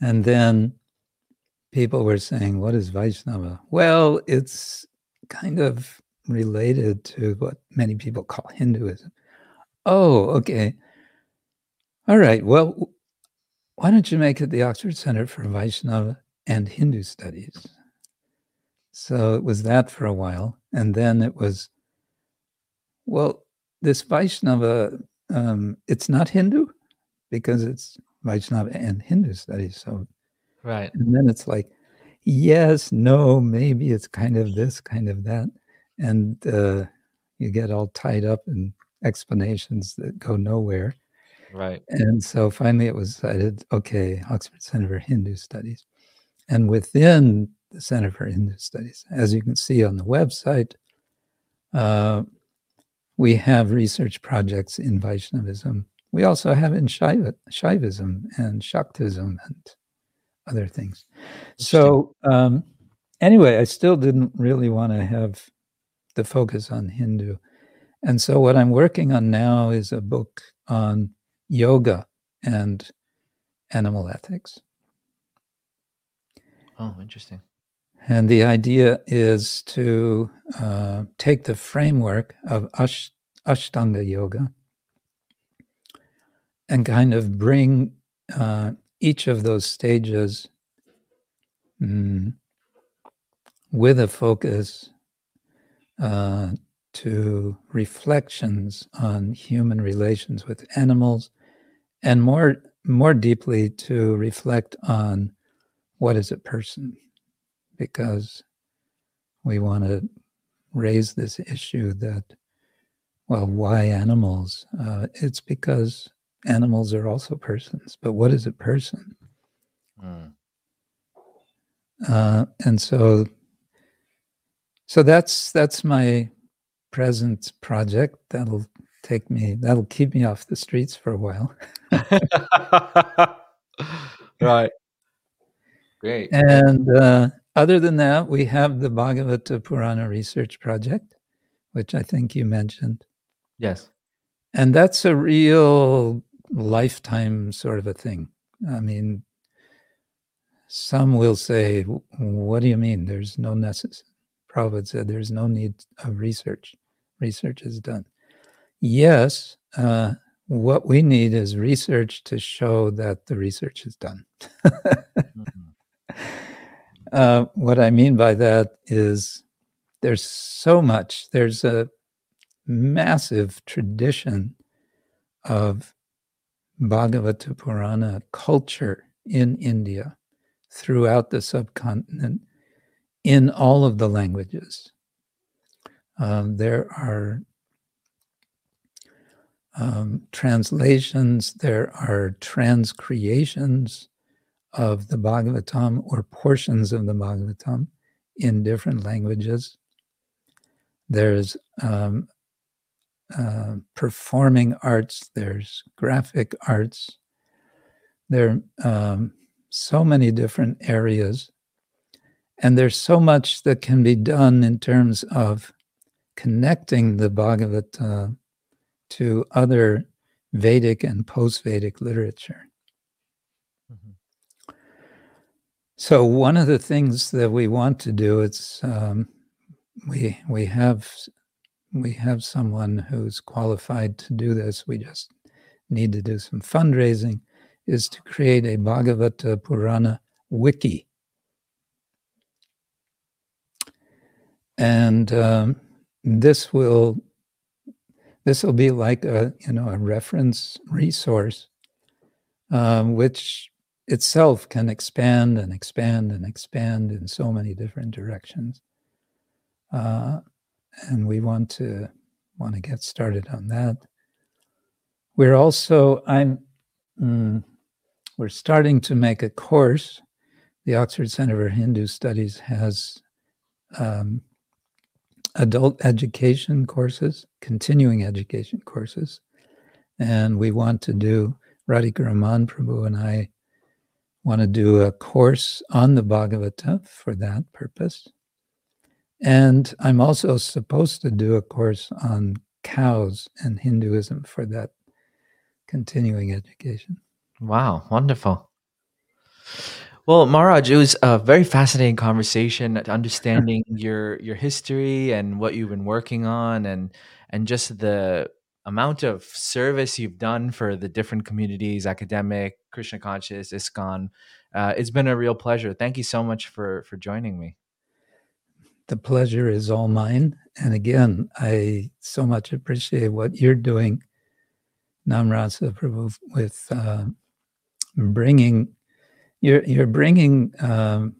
And then people were saying, "What is Vaishnava?" Well, it's kind of related to what many people call Hinduism. Oh, okay. All right. Well, why don't you make it the Oxford Center for Vaishnava and Hindu Studies? So it was that for a while. And then it was, well, this Vaishnava, um, it's not Hindu because it's Vaishnava and Hindu Studies. So, right. And then it's like, yes, no, maybe it's kind of this, kind of that. And uh, you get all tied up in explanations that go nowhere. Right. And so finally it was decided okay, Oxford Center for Hindu Studies. And within the Center for Hindu Studies, as you can see on the website, uh, we have research projects in Vaishnavism. We also have in Shaiva, Shaivism and Shaktism and other things. So, um, anyway, I still didn't really want to have the focus on Hindu. And so, what I'm working on now is a book on yoga and animal ethics. Oh, interesting. And the idea is to uh, take the framework of Ash- Ashtanga Yoga and kind of bring uh, each of those stages mm, with a focus uh, to reflections on human relations with animals and more more deeply to reflect on what is a person because we want to raise this issue that well why animals uh, it's because animals are also persons but what is a person Mm. uh, and so so that's that's my present project that'll take me that'll keep me off the streets for a while right. Great. and uh, other than that we have the bhagavata purana research project which i think you mentioned. Yes. and that's a real lifetime sort of a thing. I mean some will say what do you mean? There's no necessary Prabhupada said there's no need of research. Research is done. Yes uh, what we need is research to show that the research is done. Mhm. uh, what i mean by that is there's so much there's a massive tradition of Bhagavata Purana culture in India throughout the subcontinent in all of the languages. Um, there are um, translations, there are transcreations of the Bhagavatam or portions of the Bhagavatam in different languages. There's um, uh, performing arts, there's graphic arts. There are um, so many different areas. And there's so much that can be done in terms of connecting the Bhagavata to other Vedic and post Vedic literature. So one of the things that we want to do is um, we we have we have someone who's qualified to do this. We just need to do some fundraising. Is to create a Bhagavata Purana wiki, and um, this will this will be like a you know a reference resource, um, which itself can expand and expand and expand in so many different directions. Uh, and we want to want to get started on that. We're also I'm mm, we're starting to make a course. The Oxford Center for Hindu Studies has um, adult education courses, continuing education courses, and we want to do. Radhika Raman Prabhu and I want to do a course on the Bhagavata for that purpose. And I'm also supposed to do a course on cows and Hinduism for that continuing education. Wow, wonderful. Well, Maharaj, it was a very fascinating conversation, understanding your your history and what you've been working on, and and just the amount of service you've done for the different communities, academic, Krishna conscious, ISKCON. Uh, it's been a real pleasure. Thank you so much for for joining me. The pleasure is all mine. And again, I so much appreciate what you're doing, Nama Rasa Prabhu, with uh, bringing you're you're bringing um,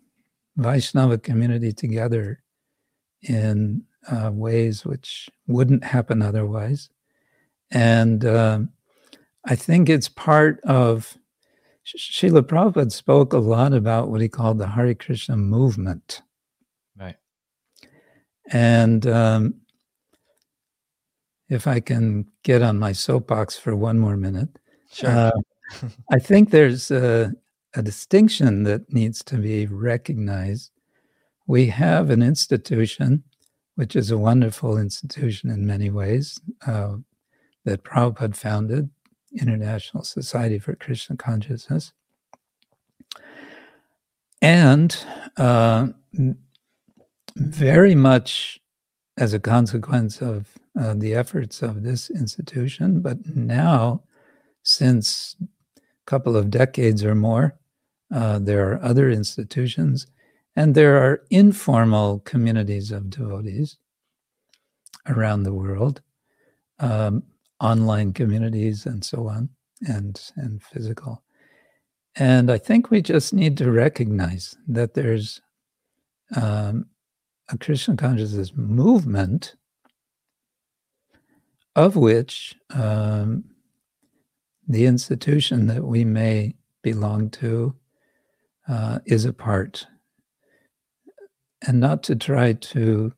Vaishnava community together in uh, ways which wouldn't happen otherwise, and um, I think it's part of. Srila Prabhupada spoke a lot about what he called the Hare Krishna movement. Right. And um, if I can get on my soapbox for one more minute, Sure. uh, I think there's a, a distinction that needs to be recognized. We have an institution, which is a wonderful institution in many ways, uh, that Prabhupada founded, International Society for Krishna Consciousness. And uh, very much as a consequence of uh, the efforts of this institution. But now, since a couple of decades or more, uh, there are other institutions and there are informal communities of devotees around the world, um, online communities and so on, and, and physical. And I think we just need to recognize that there's um, a Krishna consciousness movement of which um, the institution that we may belong to uh, is a part. And not to try to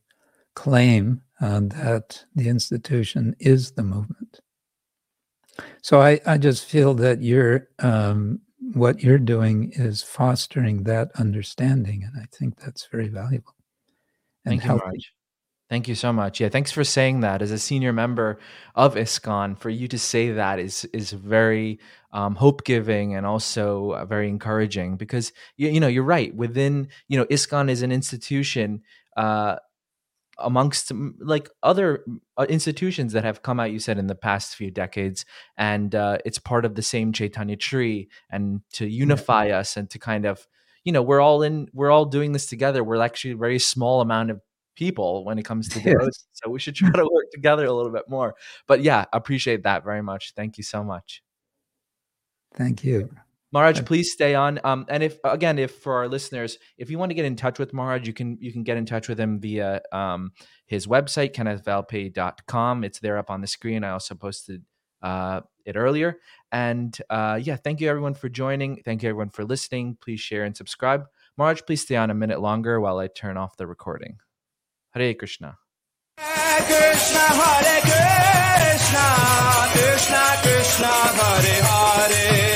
claim uh, that the institution is the movement. So I, I just feel that you're um, what you're doing is fostering that understanding, and I think that's very valuable. And Thank healthy. you, much. Thank you so much. Yeah, thanks for saying that. As a senior member of ISKCON, for you to say that is is very um, hope giving and also uh, very encouraging because you, you know you're right. Within you know ISKCON is an institution uh, amongst like other uh, institutions that have come out you said in the past few decades and uh, it's part of the same chaitanya tree and to unify yeah. us and to kind of you know we're all in we're all doing this together we're actually a very small amount of people when it comes to yes. devotion so we should try to work together a little bit more but yeah appreciate that very much thank you so much thank you Maharaj, please stay on. Um, and if again, if for our listeners, if you want to get in touch with Maharaj, you can you can get in touch with him via um, his website, kennethvalpey.com. It's there up on the screen. I also posted uh, it earlier. And uh, yeah, thank you everyone for joining. Thank you everyone for listening. Please share and subscribe. Maharaj, please stay on a minute longer while I turn off the recording. Hare Krishna. Hare Krishna, Hare Krishna, Krishna Krishna, Hare Hare.